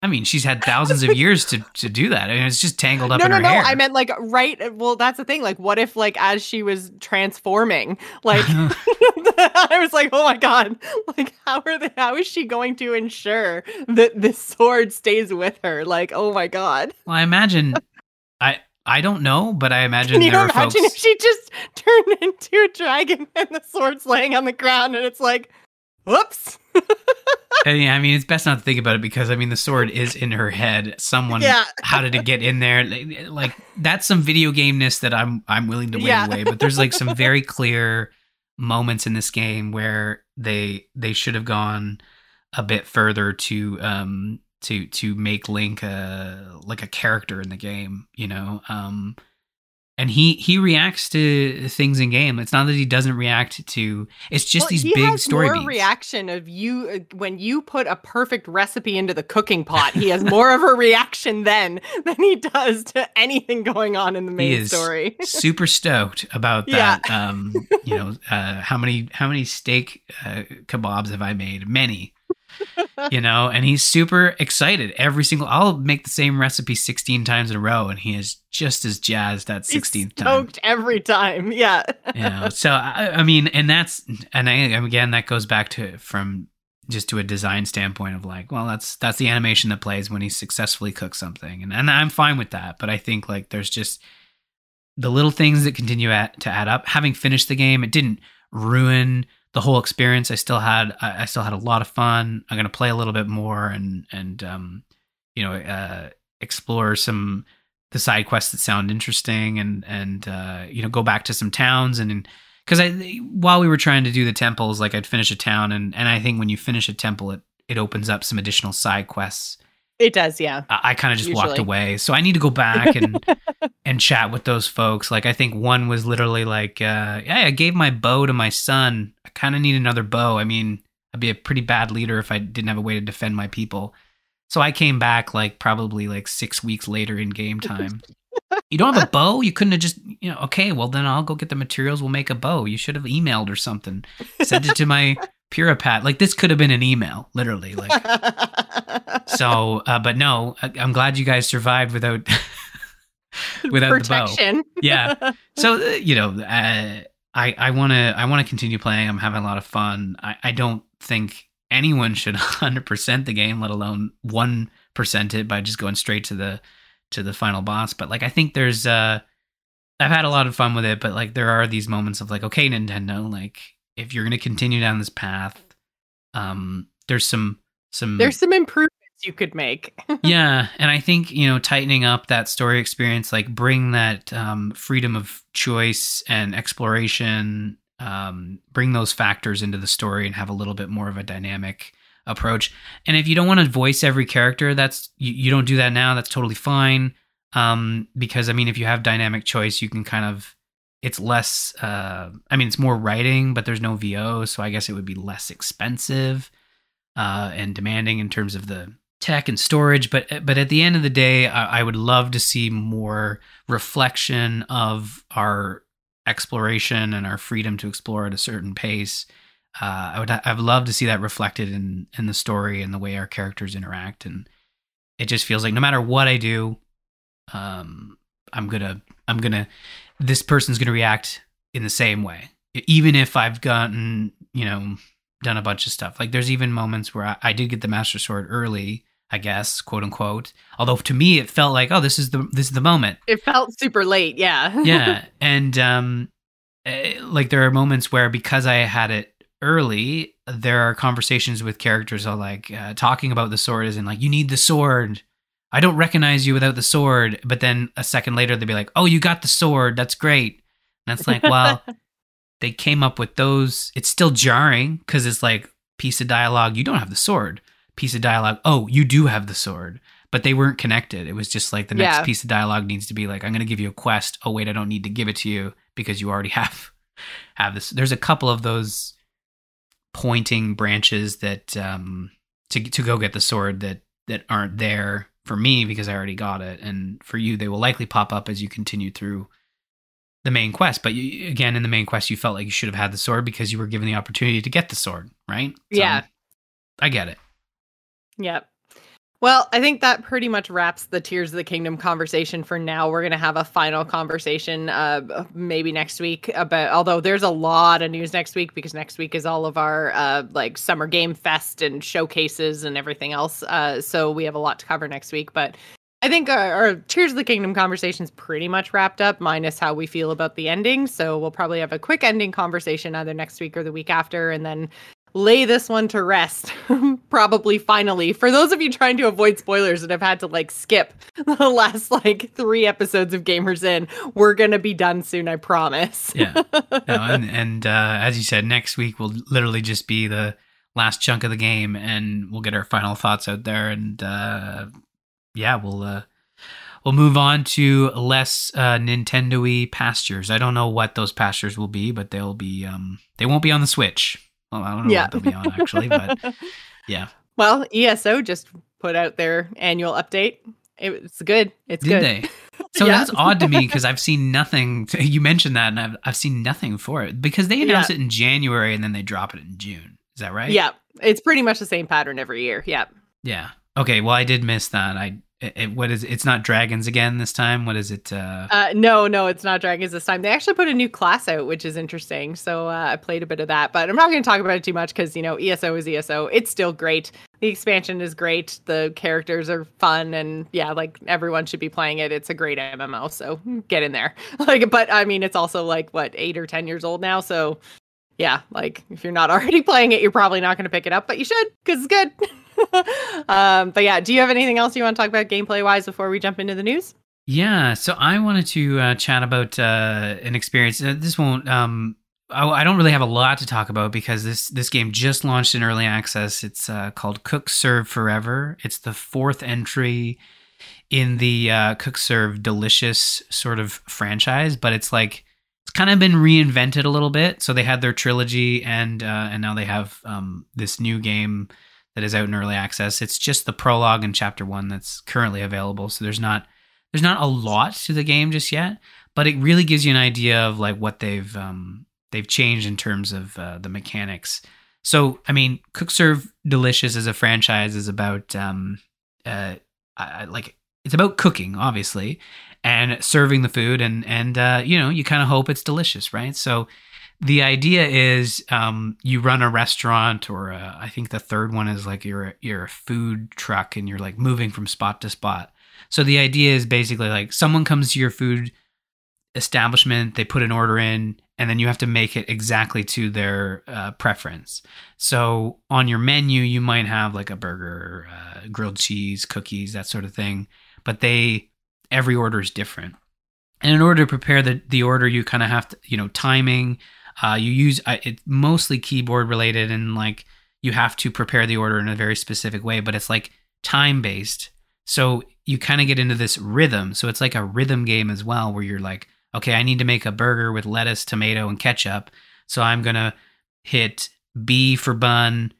I mean, she's had thousands of years to to do that. I mean, it's just tangled up no, in no, her no. hair. I meant like right. Well, that's the thing. Like, what if like as she was transforming, like I was like, oh my god, like how are they? How is she going to ensure that this sword stays with her? Like, oh my god. Well, I imagine. I I don't know, but I imagine Can you imagine folks... if she just turned into a dragon and the sword's laying on the ground and it's like, whoops. I mean, I mean, it's best not to think about it because I mean, the sword is in her head. Someone, yeah. how did it get in there? Like, that's some video gameness that I'm I'm willing to wait yeah. away. But there's like some very clear moments in this game where they they should have gone a bit further to um to to make Link a like a character in the game. You know, um, and he he reacts to things in game. It's not that he doesn't react to. It's just well, these he big has story more beats. reaction of you uh, when you put a perfect recipe into the cooking pot. He has more of a reaction then than he does to anything going on in the main he is story. super stoked about that. Yeah. um, you know, uh, how many how many steak uh, kebabs have I made? Many you know, and he's super excited every single. I'll make the same recipe sixteen times in a row, and he is just as jazzed that sixteenth time. every time, yeah. you know, so I, I, mean, and that's and I, again that goes back to from just to a design standpoint of like, well, that's that's the animation that plays when he successfully cooks something, and and I'm fine with that. But I think like there's just the little things that continue at, to add up. Having finished the game, it didn't ruin the whole experience. I still had I still had a lot of fun. I'm gonna play a little bit more and and um, you know uh, explore some the side quests that sound interesting and and uh, you know go back to some towns and because I while we were trying to do the temples, like I'd finish a town and and I think when you finish a temple, it it opens up some additional side quests it does, yeah. I, I kind of just Usually. walked away. So I need to go back and and chat with those folks. Like I think one was literally like, uh, "Yeah, I gave my bow to my son. I kind of need another bow. I mean, I'd be a pretty bad leader if I didn't have a way to defend my people." So I came back like probably like six weeks later in game time. you don't have a bow? You couldn't have just, you know, okay, well then I'll go get the materials. We'll make a bow. You should have emailed or something. Sent it to my Purah Pad. Like this could have been an email, literally. Like so, uh, but no, I, am glad you guys survived without without Protection. the bow. Yeah. So uh, you know, uh, I I want to I want to continue playing. I'm having a lot of fun. I I don't think anyone should 100% the game, let alone one percent it by just going straight to the to the final boss. But like I think there's uh I've had a lot of fun with it, but like there are these moments of like, okay, Nintendo, like if you're going to continue down this path, um, there's some some there's some improvements you could make. yeah, and I think you know tightening up that story experience, like bring that um, freedom of choice and exploration, um, bring those factors into the story, and have a little bit more of a dynamic approach. And if you don't want to voice every character, that's you, you don't do that now. That's totally fine. Um, because I mean, if you have dynamic choice, you can kind of it's less. Uh, I mean, it's more writing, but there's no VO, so I guess it would be less expensive uh, and demanding in terms of the tech and storage. But but at the end of the day, I, I would love to see more reflection of our exploration and our freedom to explore at a certain pace. Uh, I would I've loved to see that reflected in in the story and the way our characters interact, and it just feels like no matter what I do, um, I'm gonna I'm gonna this person's gonna react in the same way, even if I've gotten you know done a bunch of stuff. Like there's even moments where I, I did get the Master Sword early, I guess, quote unquote. Although to me it felt like, oh, this is the this is the moment. It felt super late, yeah. yeah, and um, eh, like there are moments where because I had it early, there are conversations with characters all like uh, talking about the sword as in like you need the sword. I don't recognize you without the sword. But then a second later they'd be like, oh, you got the sword. That's great. And it's like, well, they came up with those. It's still jarring because it's like piece of dialogue. You don't have the sword. Piece of dialogue. Oh, you do have the sword. But they weren't connected. It was just like the next Yeah. piece of dialogue needs to be like, I'm going to give you a quest. Oh wait, I don't need to give it to you because you already have have this. There's a couple of those pointing branches that um to to go get the sword that that aren't there for me because I already got it, and for you they will likely pop up as you continue through the main quest. But you, again, in the main quest, you felt like you should have had the sword because you were given the opportunity to get the sword, right? So, Yeah. I get it. Yep. Well, I think that pretty much wraps the Tears of the Kingdom conversation for now. We're going to have a final conversation uh maybe next week about although there's a lot of news next week because next week is all of our uh like summer game fest and showcases and everything else. Uh so we have a lot to cover next week, but I think our, our Tears of the Kingdom conversation is pretty much wrapped up, minus how we feel about the ending. So we'll probably have a quick ending conversation either next week or the week after, and then lay this one to rest probably finally for those of you trying to avoid spoilers and have had to like skip the last like three episodes of Gamers Inn we're gonna be done soon i promise Yeah. No, and and uh, as you said, next week will literally just be the last chunk of the game, and we'll get our final thoughts out there, and uh, yeah, we'll uh, we'll move on to less uh, Nintendo-y pastures. I don't know what those pastures will be, but they'll be um, they won't be on the Switch. Well, I don't know Yeah. what they'll be on actually, but yeah, well eso just put out their annual update it's good it's did good they? So Yeah. that's odd to me because I've seen nothing. You mentioned that, and I've I've seen nothing for it because they announced it in January and then they drop it in June. Is that right? yeah it's pretty much the same pattern every year yeah Yeah. Okay. Well, I did miss that. I. It, it- what is? It's not dragons again this time. What is it? Uh, Uh, no, no, it's not dragons this time. They actually put a new class out, which is interesting. So uh, I played a bit of that, but I'm not going to talk about it too much because you know ESO is ESO. It's still great. The expansion is great. The characters are fun, and yeah, like everyone should be playing it. It's a great MMO, so get in there. Like, but I mean, it's also like what eight or ten years old now, so yeah, like if you're not already playing it, you're probably not going to pick it up, but you should because it's good. um, but yeah, do you have anything else you want to talk about gameplay wise before we jump into the news? yeah. So I wanted to uh, chat about uh, an experience. Uh, this won't. Um, I, I don't really have a lot to talk about because this this game just launched in early access. It's uh, called Cook Serve Forever. It's the fourth entry in the uh, Cook Serve Delicious sort of franchise, but it's like it's kind of been reinvented a little bit. So they had their trilogy, and uh, and now they have um, this new game that is out in early access. It's just the prologue and chapter one that's currently available. So there's not there's not a lot to the game just yet, but it really gives you an idea of like what they've um, they've changed in terms of uh, the mechanics. So I mean, Cook Serve Delicious as a franchise is about um, uh, I, like it's about cooking, obviously, and serving the food, and and uh, you know you kind of hope it's delicious, right? So the idea is um, you run a restaurant, or uh, I think the third one is like you're a, you're a food truck, and you're like moving from spot to spot. So the idea is basically like someone comes to your food establishment, they put an order in, and then you have to make it exactly to their uh, preference. So on your menu, you might have like a burger, uh, grilled cheese, cookies, that sort of thing. But they every order is different. And in order to prepare the the order, you kind of have to you know timing. Uh, you use uh, it mostly keyboard related, and like you have to prepare the order in a very specific way. But it's like time based, so you kind of get into this rhythm. So it's like a rhythm game as well, where you're like okay, I need to make a burger with lettuce, tomato, and ketchup. So I'm going to hit B for bun,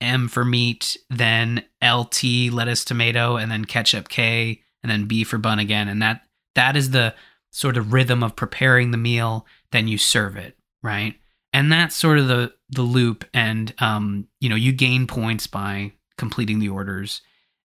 M for meat, then LT, lettuce, tomato, and then ketchup K, and then B for bun again. And that that is the sort of rhythm of preparing the meal. Then you serve it, right? And that's sort of the the loop. And um, you know, you gain points by completing the orders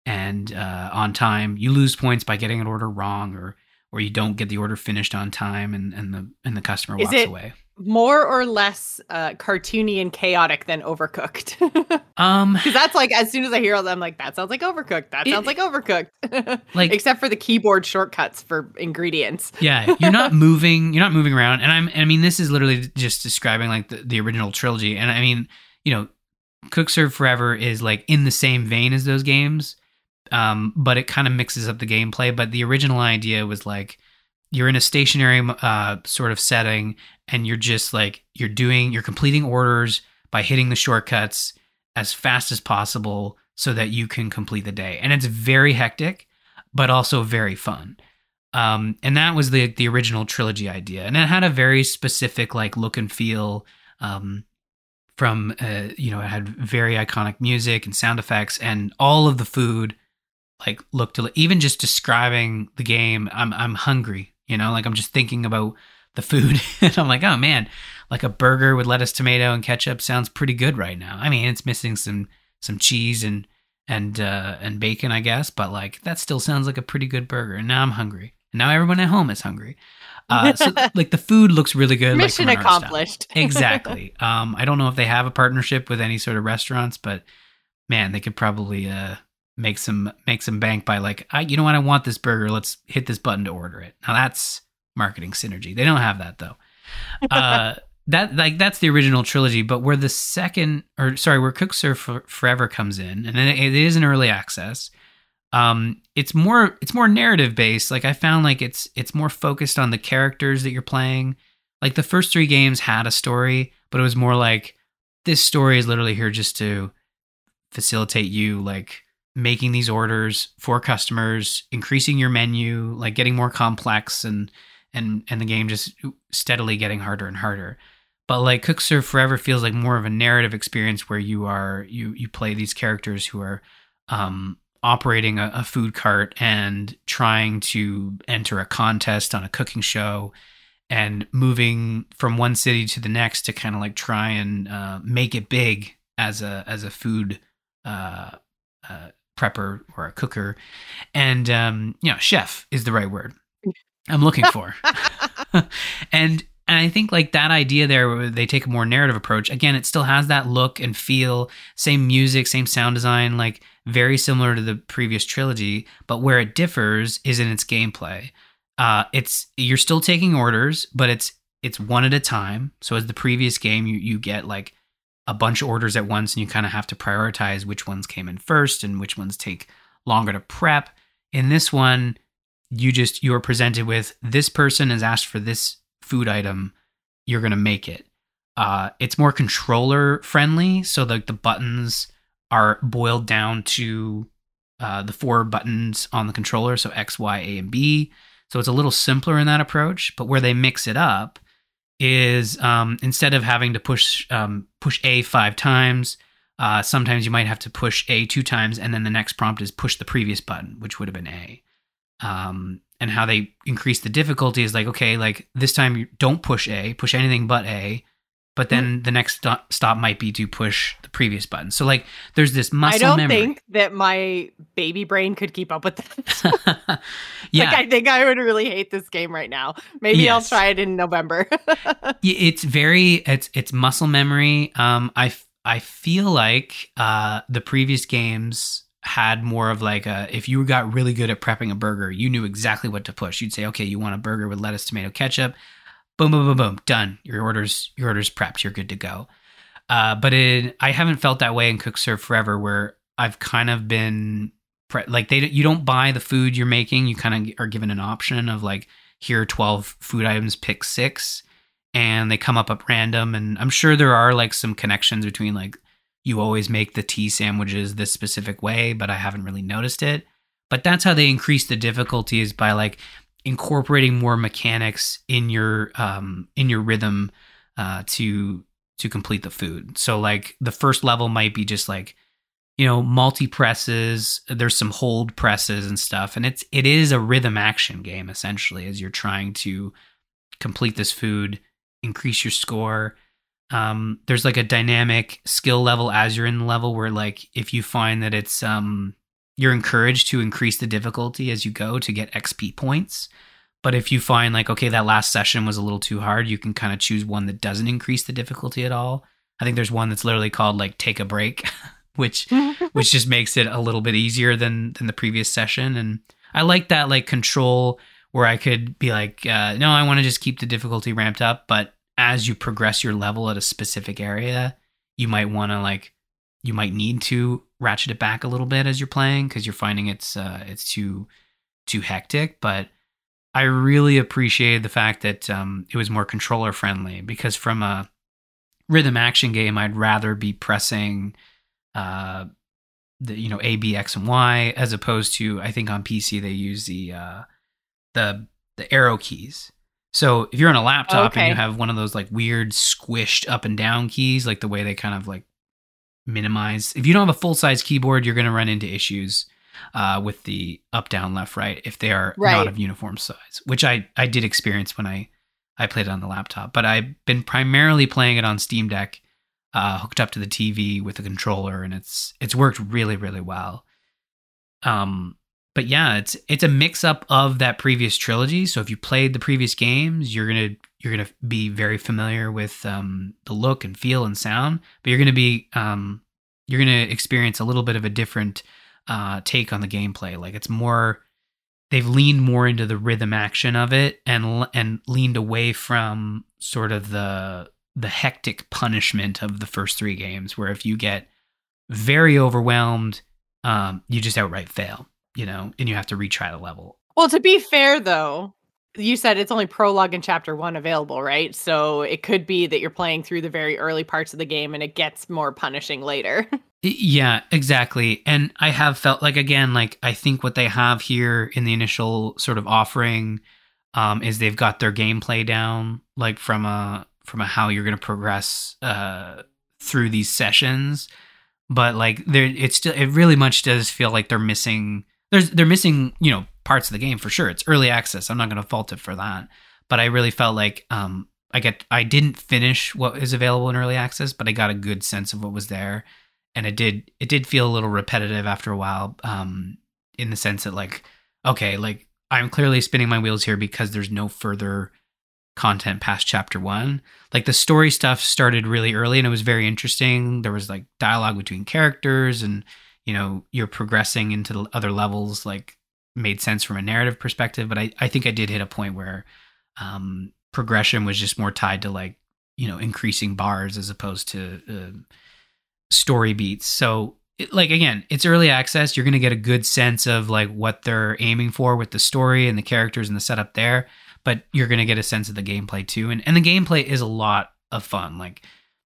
and uh, on time. You lose points by getting an order wrong or or you don't get the order finished on time and, and the and the customer Is walks it away. More or less uh, cartoony and chaotic than overcooked. Um, Because that's like as soon as I hear all that, I'm like, that sounds like overcooked. That It- sounds like overcooked. like except for the keyboard shortcuts for ingredients. yeah, you're not moving, you're not moving around. And I'm I mean this is literally just describing like the, the original trilogy. And I mean, you know, Cook Serve Forever is like in the same vein as those games. Um, but it kind of mixes up the gameplay. But the original idea was like you're in a stationary uh, sort of setting and you're just like you're doing you're completing orders by hitting the shortcuts as fast as possible so that you can complete the day. And it's very hectic but also very fun. Um, and that was the the original trilogy idea. And it had a very specific like look and feel um, from uh, you know it had very iconic music and sound effects and all of the food like looked even just describing the game i'm i'm hungry you know? Like i'm just thinking about the food. And i'm like oh man like a burger with lettuce tomato and ketchup sounds pretty good right now. I mean it's missing some some cheese and and uh and bacon i guess but like that still sounds like a pretty good burger. And now i'm hungry. And now everyone at home is hungry. Uh so like the food looks really good Mission from an art style. accomplished. exactly. Um i don't know if they have a partnership with any sort of restaurants but man they could probably uh make some make some bank by like I, you know what? I want this burger. Let's hit this button to order it. Now that's marketing synergy. They don't have that though. Uh that like that's the original trilogy but where the second or sorry where cook serve For- forever comes in and it, it is an early access um it's more it's more narrative based. Like i found like it's it's more focused on the characters that you're playing. Like the first three games had a story but it was more like this story is literally here just to facilitate you like making these orders for customers increasing your menu like getting more complex and and and the game just steadily getting harder and harder. But like cook serve forever feels like more of a narrative experience where you are you you play these characters who are um operating a, a food cart and trying to enter a contest on a cooking show and moving from one city to the next to kind of like try and uh, make it big as a as a food uh, uh, prepper or a cooker, and um, you know, chef is the right word I'm looking for. and and I think like that idea there, where they take a more narrative approach. Again, it still has that look and feel, same music, same sound design, like very similar to the previous trilogy. But where it differs is in its gameplay. Uh, it's you're still taking orders, but it's it's one at a time. So as the previous game, you you get like a bunch of orders at once, and you kind of have to prioritize which ones came in first and which ones take longer to prep. In this one, you just you're presented with this person has asked for this food item, you're gonna make it. Uh, it's more controller friendly, so like the buttons are boiled down to uh, the four buttons on the controller, so X, Y, A, and B. So it's a little simpler in that approach. But where they mix it up is um, instead of having to push um, push A five times, uh, sometimes you might have to push A two times, and then the next prompt is push the previous button, which would have been A. Um, and how they increase the difficulty is like, okay, like this time you don't push A, push anything but A, but then the next sto- stop might be to push the previous button. So like, there's this muscle I don't memory. think that my baby brain could keep up with that. yeah, Like I think I would really hate this game right now. Maybe I'll try it in November. It's very it's it's muscle memory um i f- i feel like uh the previous games had more of like a if you got really good at prepping a burger, you knew exactly what to push. You'd say, okay, you want a burger with lettuce, tomato, ketchup. Boom, boom, boom, boom, done. Your orders, your orders prepped. You're good to go. Uh, but I haven't felt that way in Cook Serve Forever, where I've kind of been pre- like they you don't buy the food you're making. You kind of are given an option of like here are 12 food items, pick six, and they come up at random. And I'm sure there are like some connections between like you always make the tea sandwiches this specific way, but I haven't really noticed it. But that's how they increase the difficulty is by like incorporating more mechanics in your um in your rhythm uh to to complete the food. So like the first level might be just like you know multi presses there's some hold presses and stuff and it's it is a rhythm action game essentially as you're trying to complete this food increase your score um, there's like a dynamic skill level as you're in the level where like if you find that it's um, you're encouraged to increase the difficulty as you go to get xp points but if you find like okay that last session was a little too hard you can kind of choose one that doesn't increase the difficulty at all. I think there's one that's literally called like take a break which which just makes it a little bit easier than than the previous session and i like that like control where i could be like uh, no i want to just keep the difficulty ramped up but as you progress your level at a specific area, you might want to like you might need to ratchet it back a little bit as you're playing because you're finding it's uh, it's too too hectic. But I really appreciated the fact that um, it was more controller friendly because from a rhythm action game, I'd rather be pressing uh, the you know A, B, X, and Y as opposed to I think on PC they use the uh, the the arrow keys. So if you're on a laptop okay. and you have one of those like weird squished up and down keys, like the way they kind of like minimize. If you don't have a full size keyboard, you're going to run into issues uh, with the up, down, left, right if they are right. not of uniform size, which I I did experience when I I played it on the laptop. But I've been primarily playing it on Steam Deck, uh, hooked up to the TV with a controller, and it's it's worked really really well. Um, but yeah, it's it's a mix up of that previous trilogy. So if you played the previous games, you're gonna you're gonna be very familiar with um, the look and feel and sound. But you're gonna be um, you're gonna experience a little bit of a different uh, take on the gameplay. Like it's more they've leaned more into the rhythm action of it and and leaned away from sort of the the hectic punishment of the first three games, where if you get very overwhelmed, um, you just outright fail you know, and you have to retry the level. Well, to be fair though, you said it's only prologue and chapter one available, right? So it could be that you're playing through the very early parts of the game and it gets more punishing later. yeah, exactly. And I have felt like, again, like I think what they have here in the initial sort of offering um, is they've got their gameplay down, like from a from a how you're going to progress uh, through these sessions. But like there, it's still it really much does feel like they're missing there's they're missing you know parts of the game for sure. It's early access. I'm not going to fault it for that, but I really felt like um, I get I didn't finish what is available in early access, but I got a good sense of what was there, and it did it did feel a little repetitive after a while. Um, in the sense that like okay, like I'm clearly spinning my wheels here because there's no further content past chapter one. Like the story stuff started really early and it was very interesting. There was like dialogue between characters and you know you're progressing into the other levels like made sense from a narrative perspective but i, I think i did hit a point where um, progression was just more tied to like you know increasing bars as opposed to uh, story beats. So it, like again it's early access. You're going to get a good sense of like what they're aiming for with the story and the characters and the setup there but you're going to get a sense of the gameplay too. And and the gameplay is a lot of fun. Like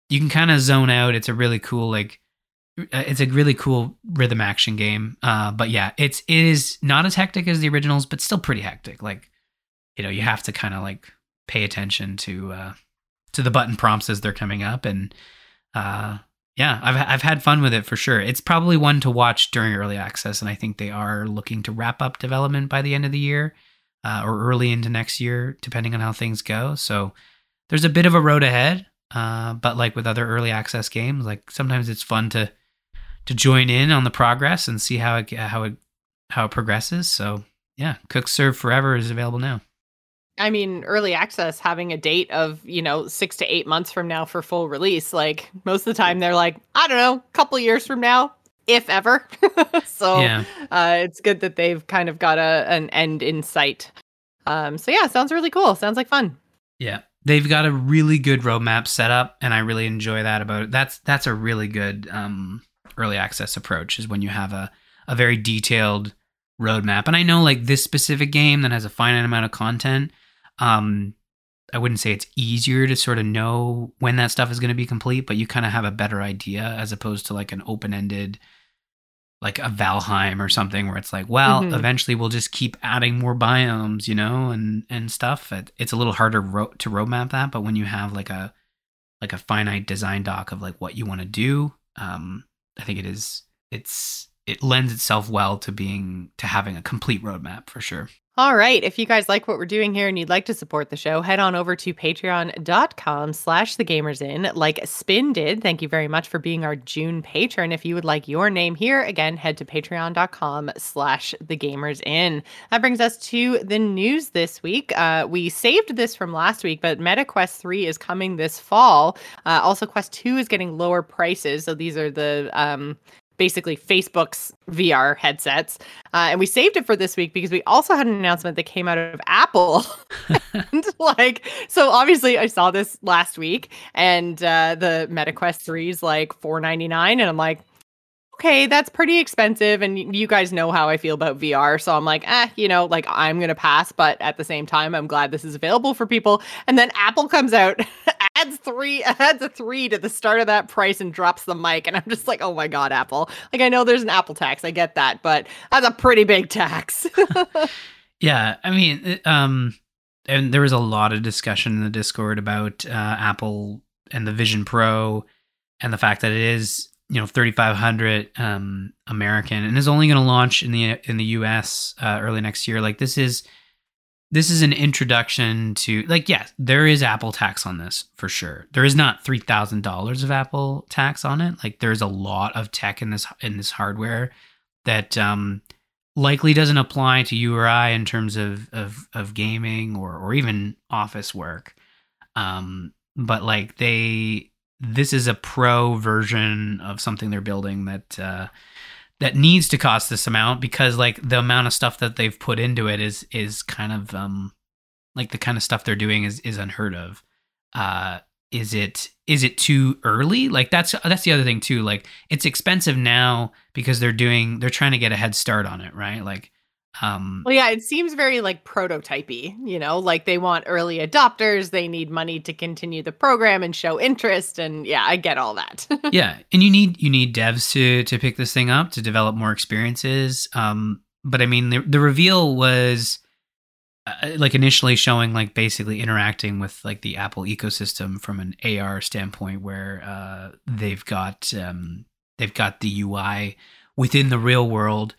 you can kind of zone out. It's a really cool like it's a really cool rhythm action game. Uh, but yeah, it's it is not as hectic as the originals, but still pretty hectic. Like, you know, you have to kind of like pay attention to uh, to the button prompts as they're coming up, and uh, yeah, I've I've had fun with it for sure. It's probably one to watch during early access, and I think they are looking to wrap up development by the end of the year uh, or early into next year, depending on how things go. So there's a bit of a road ahead. Uh, but like with other early access games, like sometimes it's fun to to join in on the progress and see how it how it how it progresses. So yeah, Cook Serve Forever is available now. I mean, early access having a date of, you know, six to eight months from now for full release. Like most of the time they're like, I don't know, a couple years from now. if ever. so Yeah. uh, it's good that they've kind of got a an end in sight. Um, so yeah, sounds really cool. Sounds like fun. Yeah. They've got a really good roadmap set up, and I really enjoy that about it. That's that's a really good um, early access approach is when you have a, a very detailed roadmap. And I know like this specific game that has a finite amount of content, um, I wouldn't say it's easier to sort of know when that stuff is going to be complete, but you kind of have a better idea as opposed to like an open ended, like a Valheim or something where it's like, well, Mhm. eventually we'll just keep adding more biomes, you know, and and stuff. It, it's a little harder ro- to roadmap that, but when you have like a like a finite design doc of like what you want to do, um, I think it is it's it lends itself well to being to having a complete roadmap for sure. All right. If you guys like what we're doing here and you'd like to support the show, head on over to patreon.com slash the Gamers Inn like Spin did. Thank you very much for being our June patron. If you would like your name here, again, head to patreon.com slash the Gamers Inn. That brings us to the news this week. Uh, we saved this from last week, but Meta Quest 3 is coming this fall. Uh, also, Quest 2 is getting lower prices. So these are the um, basically Facebook's VR headsets. Uh, and we saved it for this week because we also had an announcement that came out of Apple. and like, so obviously I saw this last week and uh, the Meta Quest 3 is like $4.99. And I'm like, okay, that's pretty expensive. And you guys know how I feel about VR. So I'm like, eh, you know, like I'm going to pass. But at the same time, I'm glad this is available for people. And then Apple comes out, adds three, adds a three to the start of that price and drops the mic. And I'm just like, oh my God, Apple. Like, I know there's an Apple tax. I get that. But that's a pretty big tax. Yeah, I mean, um, and there was a lot of discussion in the Discord about uh, Apple and the Vision Pro, and the fact that it is you know 3500 um american and is only going to launch in the in the us uh, early next year like this is this is an introduction to like yes there is apple tax on this for sure. There is not $3000 of apple tax on it. Like there's a lot of tech in this in this hardware that um likely doesn't apply to you or i in terms of of, of gaming or or even office work. Um but like they this is a pro version of something they're building that uh, that needs to cost this amount because like the amount of stuff that they've put into it is is kind of um like the kind of stuff they're doing is is unheard of. Uh, is it is it too early? Like that's that's the other thing too. Like it's expensive now because they're doing they're trying to get a head start on it, right? Like um Well, yeah, it seems very like prototypey, you know, like they want early adopters, they need money to continue the program and show interest and yeah, I get all that. yeah, and you need you need devs to to pick this thing up to develop more experiences. Um, but I mean, the, the reveal was uh, like initially showing like basically interacting with like the Apple ecosystem from an AR standpoint, where uh, they've got um, they've got the UI within the real world.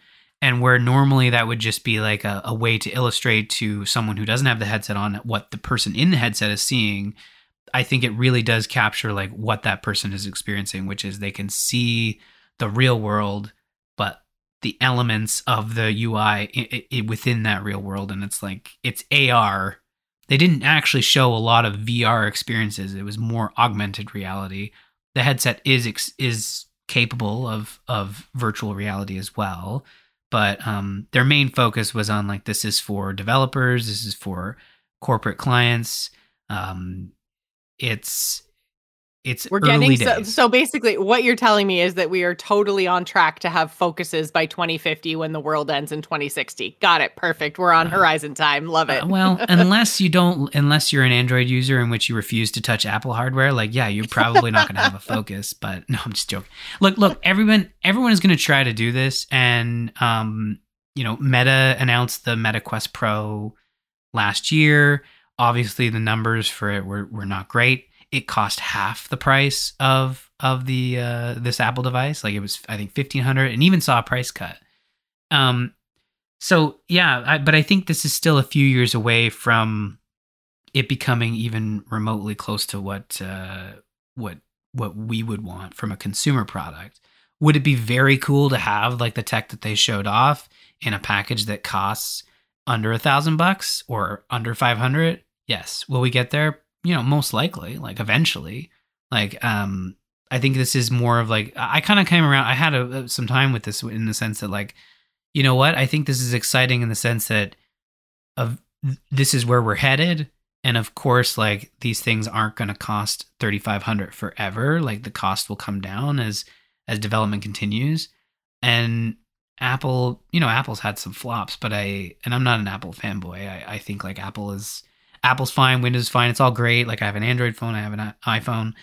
And where normally that would just be like a, a way to illustrate to someone who doesn't have the headset on what the person in the headset is seeing, I think it really does capture like what that person is experiencing, which is they can see the real world, but the elements of the UI within that real world, and it's like it's AR. They didn't actually show a lot of VR experiences. It was more augmented reality. The headset is is capable of of virtual reality as well, but um, their main focus was on like this is for developers, this is for corporate clients. Um, it's it's We're getting so, so basically what you're telling me is that we are totally on track to have focuses by 2050 when the world ends in 2060. Got it. Perfect. We're on horizon time. Love it. Uh, well, unless you don't, unless you're an Android user in which you refuse to touch Apple hardware, like yeah, you're probably not going to have a focus. But no, I'm just joking. Look, look, everyone, everyone is going to try to do this, and um, you know, Meta announced the Meta Quest Pro last year. Obviously, the numbers for it were were not great. It cost half the price of of the uh, this Apple device. Like it was, I think, fifteen hundred, and even saw a price cut. Um, so yeah, I, but I think this is still a few years away from it becoming even remotely close to what uh, what what we would want from a consumer product. Would it be very cool to have like the tech that they showed off in a package that costs under a thousand bucks or under five hundred? Yes. Will we get there? You know, most likely. Like eventually. Like um, I think this is more of like I kind of came around. I had a, some time with this in the sense that like, you know what? I think this is exciting in the sense that of this is where we're headed, and of course, like these things aren't going to cost thirty five hundred forever. Like the cost will come down as as development continues, and Apple, you know, Apple's had some flops, but I and I'm not an Apple fanboy. I, I think like Apple is Apple's fine, Windows is fine. It's all great. Like I have an Android phone, I have an iPhone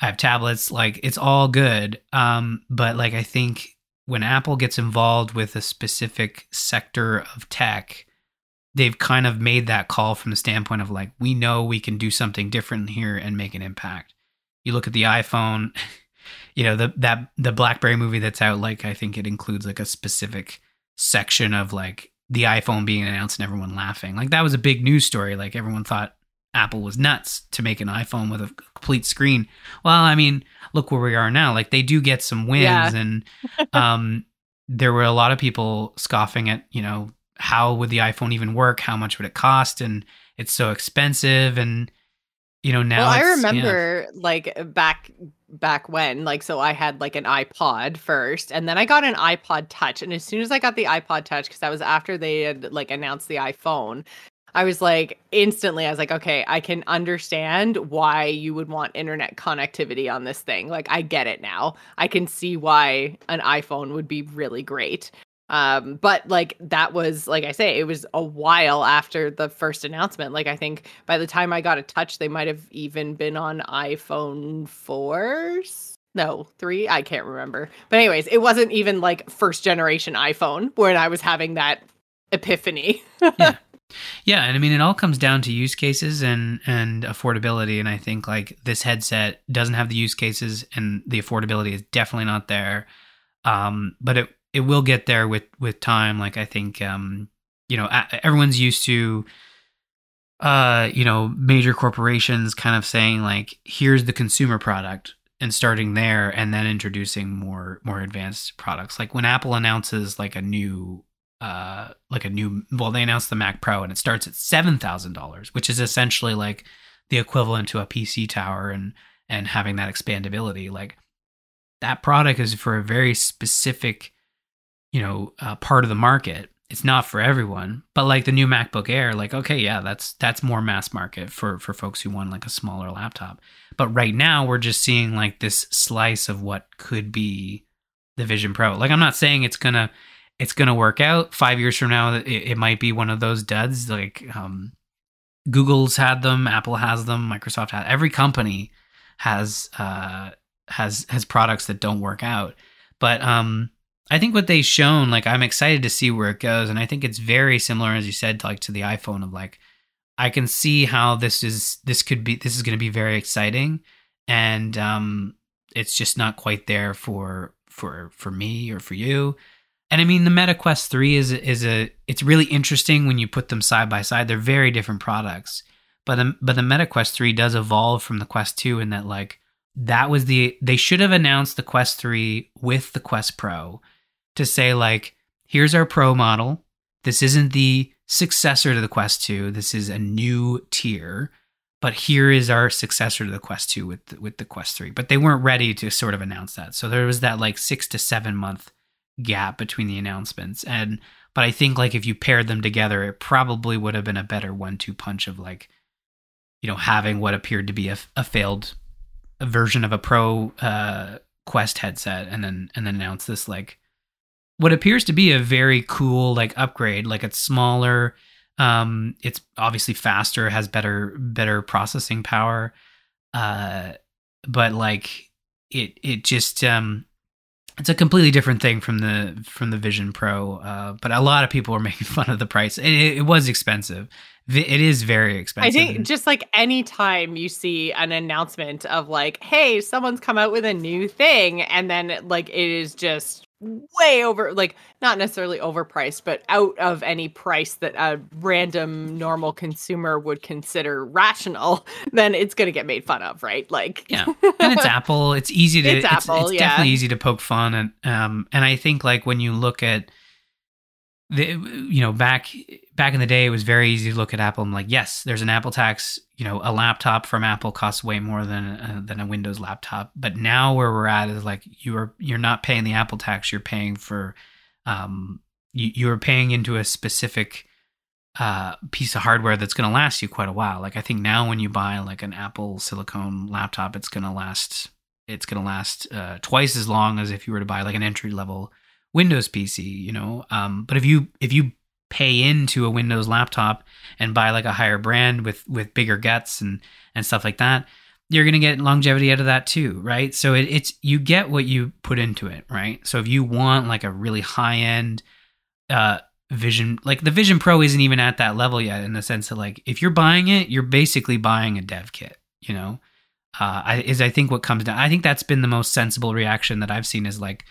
I have tablets, like it's all good. Um, but like I think when Apple gets involved with a specific sector of tech, they've kind of made that call from the standpoint of like, we know we can do something different here and make an impact. You look at the iPhone, you know, the that the BlackBerry movie that's out, like I think it includes like a specific section of like the iPhone being announced and everyone laughing. Like that was a big news story. Like everyone thought Apple was nuts to make an iPhone with a complete screen. Well, I mean, look where we are now. Like they do get some wins, yeah. and um, there were a lot of people scoffing at, you know, how would the iPhone even work? How much would it cost? And it's so expensive. And you know, now well, I remember yeah. like uh, back back when like so i had like an ipod first and then i got an ipod touch and as soon as i got the ipod touch because that was after they had like announced the iphone I was like, instantly, I was like, okay, I can understand why you would want internet connectivity on this thing. Like, I get it now. I can see why an iPhone would be really great. Um, but like, that was, like I say, it was a while after the first announcement. Like, I think by the time I got a touch, they might have even been on iPhone 4s. No, three. I can't remember. But, anyways, it wasn't even like first generation iPhone when I was having that epiphany. yeah. Yeah, and I mean it all comes down to use cases and and affordability and I think like this headset doesn't have the use cases and the affordability is definitely not there. Um but it it will get there with with time. Like I think um you know everyone's used to uh you know major corporations kind of saying like here's the consumer product and starting there and then introducing more more advanced products. Like when apple announces like a new uh, like a new well they announced the mac pro and it starts at $7000 which is essentially like the equivalent to a pc tower and and having that expandability. Like that product is for a very specific you know uh, part of the market it's not for everyone but like the new macbook air like okay yeah that's that's more mass market for for folks who want like a smaller laptop but right now we're just seeing like this slice of what could be the vision pro like i'm not saying it's gonna it's to work out. Five years from now, it, it might be one of those duds. Like um, Google's had them, Apple has them, Microsoft has. Every company has uh, has has products that don't work out. But um, I think what they've shown, like, I'm excited to see where it goes, and I think it's very similar, as you said, to, like to the iPhone. Of like, I can see how this is this could be this is going to be very exciting, and um, it's just not quite there for for for me or for you. And I mean, the Meta Quest 3 is is a it's really interesting when you put them side by side. They're very different products. But the but the Meta Quest 3 does evolve from the Quest 2 in that like that was the they should have announced the Quest 3 with the Quest Pro to say like here's our Pro model. This isn't the successor to the Quest 2. This is a new tier. But here is our successor to the Quest 2 with the, with the Quest 3. But they weren't ready to sort of announce that. So there was that like 6 to 7 month gap between the announcements and but I think like if you paired them together it probably would have been a better one-two punch of like you know having what appeared to be a, a failed version of a pro uh quest headset and then and then announce this like what appears to be a very cool like upgrade like it's smaller um it's obviously faster has better better processing power uh but like it it just um it's a completely different thing from the from the Vision Pro, uh, but a lot of people are making fun of the price. It, it, was expensive. It is very expensive. I think just like any time you see an announcement of like, "Hey, someone's come out with a new thing," and then like it is just way over like not necessarily overpriced but out of any price that a random normal consumer would consider rational then it's going to get made fun of right? Like yeah. And it's apple. It's easy to it's, it's apple it's yeah. definitely easy to poke fun and um and i think like when you look at the, you know back back in the day it was very easy to look at apple and like yes there's an apple tax you know a laptop from apple costs way more than a, than a windows laptop but now where we're at is like you are you're not paying the apple tax you're paying for um you, you're paying into a specific uh, piece of hardware that's going to last you quite a while. Like I think now when you buy like an Apple silicon laptop, it's going to last it's going to last uh, twice as long as if you were to buy like an entry level Windows PC. You know, um, but if you if you pay into a Windows laptop and buy like a higher brand with with bigger guts and and stuff like that, you're going to get longevity out of that too, right? So it, it's you get what you put into it, right? So if you want like a really high end uh, Vision, like the Vision Pro isn't even at that level yet in the sense that like if you're buying it, you're basically buying a dev kit, you know. Uh, I, is I think what comes down. I think that's been the most sensible reaction that I've seen is like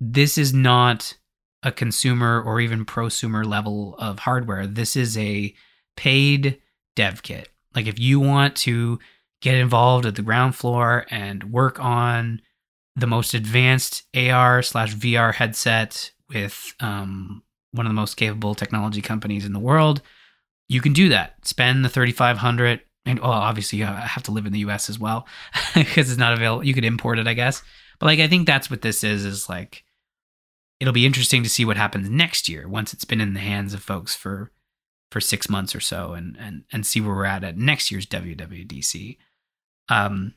this is not a consumer or even prosumer level of hardware. This is a paid dev kit. Like if you want to get involved at the ground floor and work on the most advanced AR slash VR headset with um, one of the most capable technology companies in the world, you can do that. Spend the 3500 and well, obviously you have to live in the US as well because it's not available. You could import it, I guess. But like I think that's what this is is like it'll be interesting to see what happens next year once it's been in the hands of folks for for 6 months or so and and and see where we're at at next year's WWDC. Um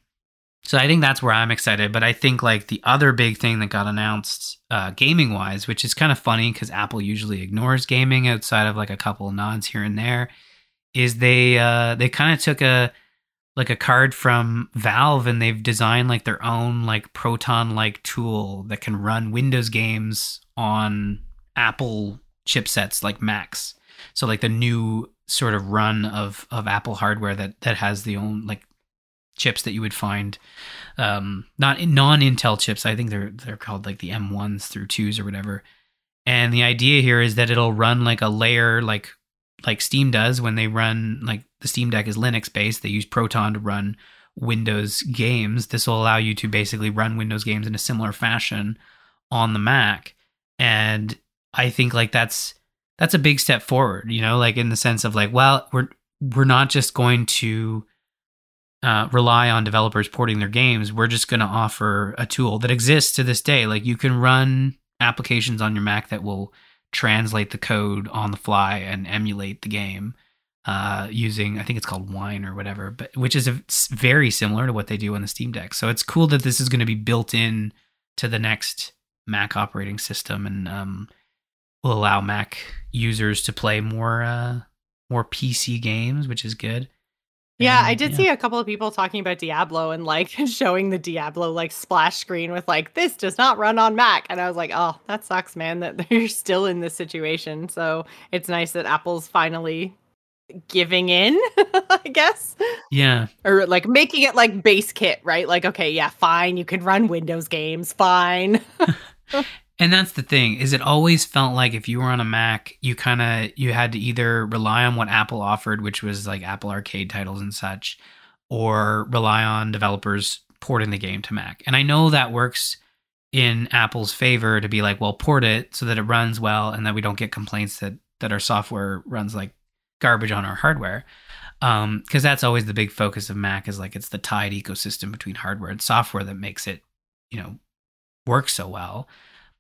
so I think that's where I'm excited. But I think like the other big thing that got announced uh, gaming wise, which is kind of funny because Apple usually ignores gaming outside of like a couple of nods here and there, is they uh, they kind of took a like a card from Valve and they've designed like their own like Proton like tool that can run Windows games on Apple chipsets like Macs. So like the new sort of run of of Apple hardware that that has the own like chips that you would find um not non Intel chips. I think they're they're called like the M1s through 2s or whatever. And the idea here is that it'll run like a layer like like Steam does when they run like the Steam Deck is Linux based. They use Proton to run Windows games. This will allow you to basically run Windows games in a similar fashion on the Mac. And I think like that's that's a big step forward, you know, like in the sense of like, well, we're we're not just going to uh, rely on developers porting their games. We're just going to offer a tool that exists to this day. Like you can run applications on your Mac that will translate the code on the fly and emulate the game uh, using I think it's called Wine or whatever, but which is a, very similar to what they do on the Steam Deck. So it's cool that this is going to be built in to the next Mac operating system and um, will allow Mac users to play more uh, more PC games, which is good. Yeah, I did yeah. see a couple of people talking about Diablo and like showing the Diablo like splash screen with like this does not run on Mac, and I was like, oh, that sucks, man. That they're still in this situation. So it's nice that Apple's finally giving in, I guess. Yeah. Or like making it like base kit, right? Like, okay, yeah, fine, you can run Windows games, fine. And that's the thing is it always felt like if you were on a Mac, you kind of you had to either rely on what Apple offered, which was like Apple Arcade titles and such, or rely on developers porting the game to Mac. And I know that works in Apple's favor to be like, well, port it so that it runs well and that we don't get complaints that that our software runs like garbage on our hardware. Um, because that's always the big focus of Mac is like it's the tied ecosystem between hardware and software that makes it, you know, work so well.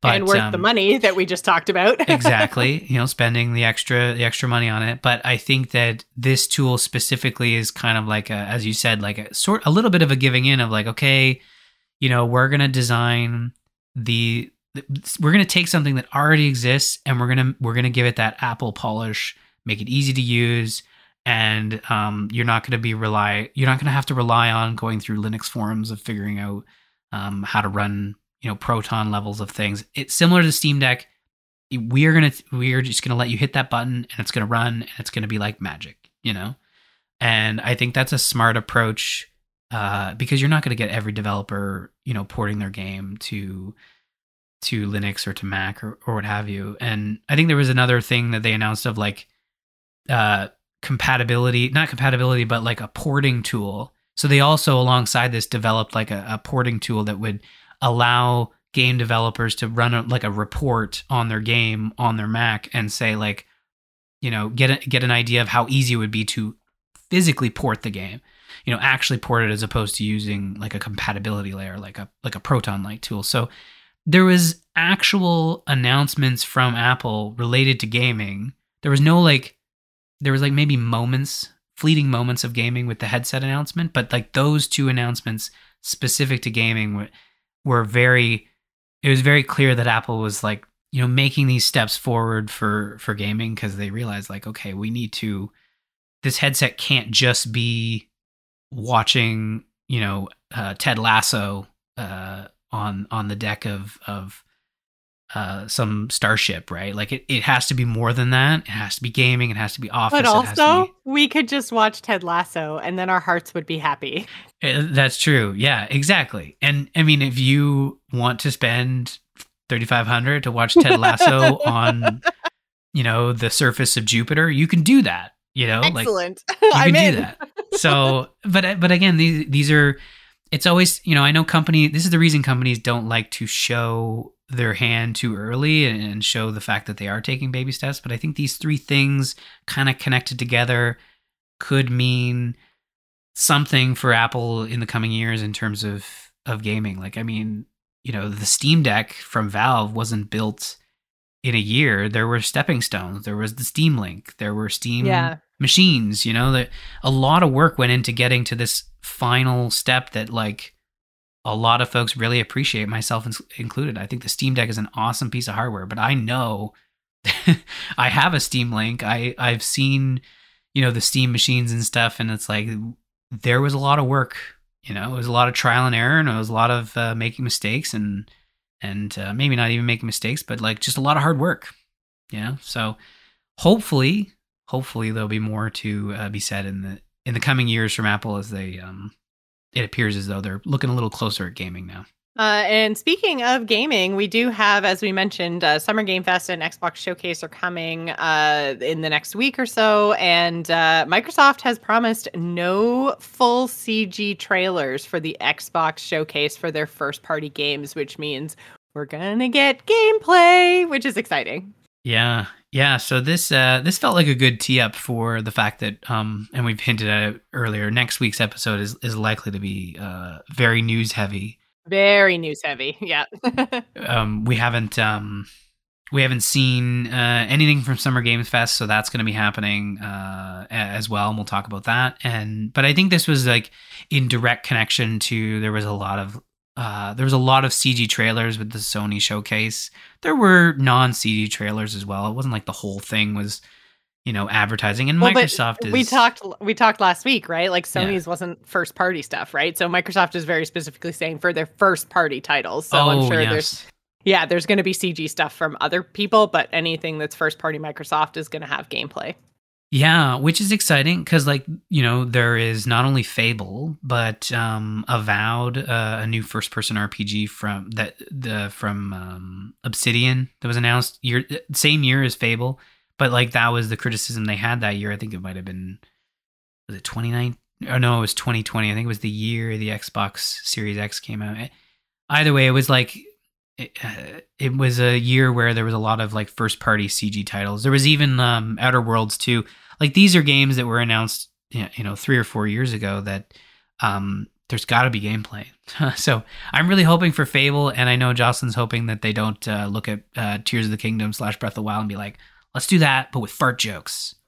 But, and worth um, the money that we just talked about. exactly, you know, spending the extra the extra money on it. But I think that this tool specifically is kind of like a, as you said, like a sort a little bit of a giving in of like, okay, you know, we're gonna design the we're gonna take something that already exists and we're gonna we're gonna give it that Apple polish, make it easy to use, and um, you're not gonna be rely you're not gonna have to rely on going through Linux forums of figuring out um, how to run you know proton levels of things. It's similar to steam deck we're gonna we're just gonna let you hit that button and it's gonna run and it's gonna be like magic you know? And i think that's a smart approach uh, because you're not going to get every developer you know porting their game to to linux or to mac or, or what have you. And i think there was another thing that they announced of like uh compatibility not compatibility but like a porting tool. So they also alongside this developed like a, a porting tool that would allow game developers to run a, like a report on their game on their Mac and say like, you know, get a, get an idea of how easy it would be to physically port the game. You know, actually port it as opposed to using like a compatibility layer, like a like a Proton like tool. So there was actual announcements from Apple related to gaming. There was no like, there was like maybe moments, fleeting moments of gaming with the headset announcement, but like those two announcements specific to gaming were, very it was very clear that Apple was like, you know, making these steps forward for for gaming because they realized like, okay, we need to. This headset can't just be watching, you know, uh, Ted Lasso uh, on on the deck of of uh, some starship, right? Like it, it has to be more than that. It has to be gaming. It has to be office. But also, be... we could just watch Ted Lasso, and then our hearts would be happy. Uh, that's true. Yeah, exactly. And I mean, if you want to spend thirty five hundred to watch Ted Lasso on, you know, the surface of Jupiter, you can do that. You know, excellent. Like, you can do that. So, but but again, these these are. It's always, you know, I know company. This is the reason companies don't like to show their hand too early and show the fact that they are taking baby steps. But I think these three things kind of connected together could mean something for Apple in the coming years in terms of of gaming. Like, I mean, you know, the Steam Deck from Valve wasn't built in a year. There were stepping stones. There was the Steam Link. There were Steam yeah. machines. You know, that a lot of work went into getting to this final step that like a lot of folks really appreciate, myself included. I think the Steam Deck is an awesome piece of hardware, but I know I have a Steam Link. I I've seen you know the Steam machines and stuff, and it's like there was a lot of work. You know, it was a lot of trial and error, and it was a lot of uh, making mistakes, and and uh, maybe not even making mistakes, but like just a lot of hard work. You know, so hopefully, hopefully there'll be more to uh, be said in the in the coming years from Apple as they um it appears as though they're looking a little closer at gaming now. Uh, and speaking of gaming, we do have, as we mentioned, uh, Summer Game Fest and Xbox Showcase are coming uh, in the next week or so. And uh, Microsoft has promised no full CG trailers for the Xbox Showcase for their first party games, which means we're going to get gameplay, which is exciting. Yeah, yeah. So this uh, this felt like a good tee up for the fact that, um, and we've hinted at it earlier. Next week's episode is is likely to be uh, very news heavy. Very news heavy. Yeah. um, we haven't um, we haven't seen uh, anything from Summer Games Fest, so that's going to be happening uh, as well, and we'll talk about that. And but I think this was like in direct connection to there was a lot of uh, there was a lot of CG trailers with the Sony showcase. There were non CG trailers as well. It wasn't like the whole thing was, you know, advertising. And well, Microsoft is. We talked. We talked last week, right? Like Sony's yeah. wasn't first party stuff, right? So Microsoft is very specifically saying for their first party titles. So oh, I'm sure yes. there's. Yeah, there's going to be CG stuff from other people, but anything that's first party Microsoft is going to have gameplay. Yeah, which is exciting because, like, you know, there is not only Fable, but um, Avowed, uh, a new first-person RPG from that the from um, Obsidian that was announced year same year as Fable, but like that was the criticism they had that year. I think it might have been was it 29 Oh no, it was 2020. I think it was the year the Xbox Series X came out. Either way, it was like it, uh, it was a year where there was a lot of like first party CG titles. There was even um, Outer Worlds 2. Like these are games that were announced, you know, three or four years ago that um, there's got to be gameplay. so I'm really hoping for Fable, and I know Jocelyn's hoping that they don't uh, look at uh, Tears of the Kingdom slash Breath of the Wild and be like, let's do that, but with fart jokes.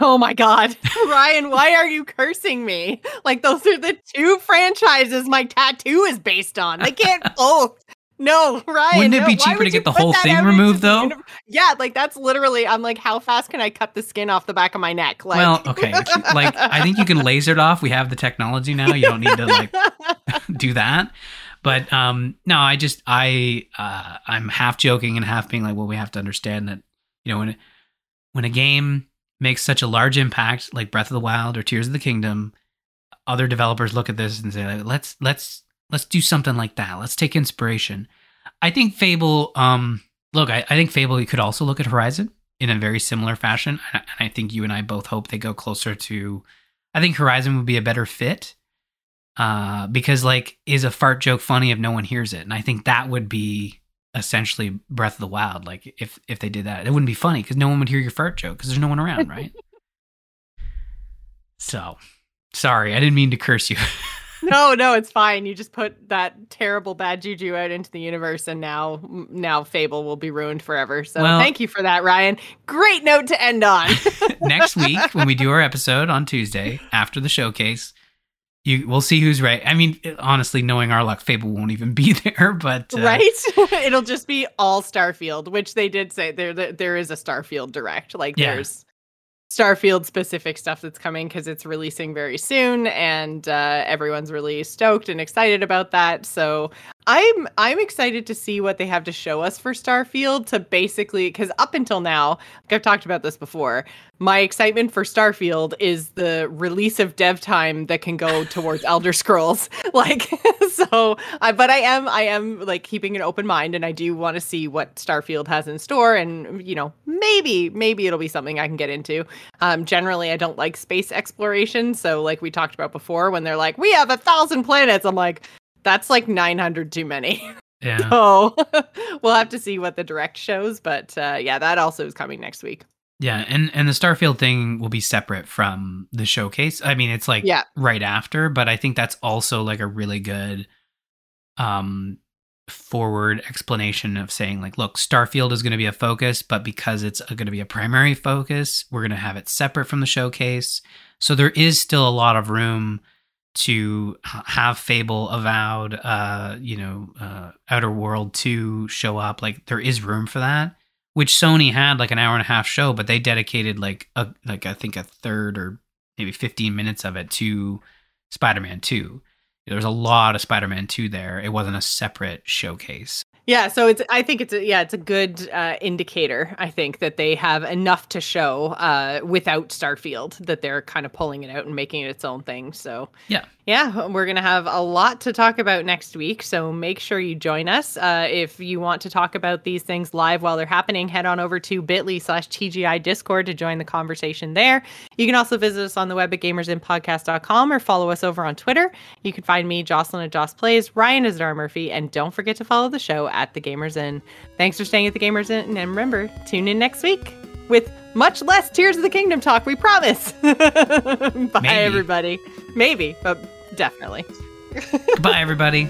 Oh my God. Ryan, why are you cursing me? Like, those are the two franchises my tattoo is based on. They can't both no, Ryan. Wouldn't it no. be cheaper to get the whole thing removed, though? Yeah, like that's literally. I'm like, how fast can I cut the skin off the back of my neck? Like, well, okay. Like, I think you can laser it off. We have the technology now. You don't need to like do that. But um, no, I just I uh, I'm half joking and half being like, well, we have to understand that you know when when a game makes such a large impact, like Breath of the Wild or Tears of the Kingdom, other developers look at this and say, like, let's let's Let's do something like that. Let's take inspiration. I think Fable. Um, look, I, I think Fable. You could also look at Horizon in a very similar fashion, and I think you and I both hope they go closer to. I think Horizon would be a better fit. Uh, because like, is a fart joke funny if no one hears it? And I think that would be essentially Breath of the Wild. Like if if they did that, it wouldn't be funny because no one would hear your fart joke because there's no one around, right? so, sorry, I didn't mean to curse you. no, no, it's fine. You just put that terrible bad juju out into the universe, and now, now Fable will be ruined forever. So well, thank you for that, Ryan. Great note to end on. next week, when we do our episode on Tuesday after the showcase, you we'll see who's right. I mean, honestly, knowing our luck, Fable won't even be there. But uh, right, it'll just be all Starfield, which they did say there there is a Starfield direct. Like yeah. there's Starfield specific stuff that's coming because it's releasing very soon, and uh, everyone's really stoked and excited about that. So I'm I'm excited to see what they have to show us for Starfield. To basically, because up until now, like I've talked about this before, my excitement for Starfield is the release of dev time that can go towards Elder Scrolls. Like so, I but I am I am like keeping an open mind, and I do want to see what Starfield has in store, and you know maybe maybe it'll be something I can get into. Um, generally, I don't like space exploration, so like we talked about before, when they're like we have a thousand planets, I'm like that's like 900 too many. Yeah. So we'll have to see what the direct shows, but uh, yeah, that also is coming next week. Yeah, and and the Starfield thing will be separate from the showcase. I mean, it's like yeah. right after, but I think that's also like a really good um forward explanation of saying like look starfield is going to be a focus but because it's going to be a primary focus we're going to have it separate from the showcase so there is still a lot of room to have Fable Avowed, uh, you know, uh, Outer World 2 show up. Like there is room for that, which Sony had like an hour and a half show, but they dedicated like a, like I think a third or maybe 15 minutes of it to Spider-Man 2. There was a lot of Spider-Man 2 there. It wasn't a separate showcase. Yeah, so it's I think it's a, yeah, it's a good uh, indicator I think that they have enough to show uh, without Starfield that they're kind of pulling it out and making it its own thing. So Yeah. Yeah, we're going to have a lot to talk about next week, so make sure you join us. Uh, if you want to talk about these things live while they're happening, head on over to bit.ly slash TGI Discord to join the conversation there. You can also visit us on the web at gamersinpodcast.com or follow us over on Twitter. You can find me, Jocelyn at Joss Plays, Ryan is Dar Murphy, and don't forget to follow the show at The Gamers Inn. Thanks for staying at The Gamers Inn, and remember, tune in next week with much less Tears of the Kingdom talk, we promise. Bye, Maybe. everybody. Maybe, but definitely. Goodbye, everybody.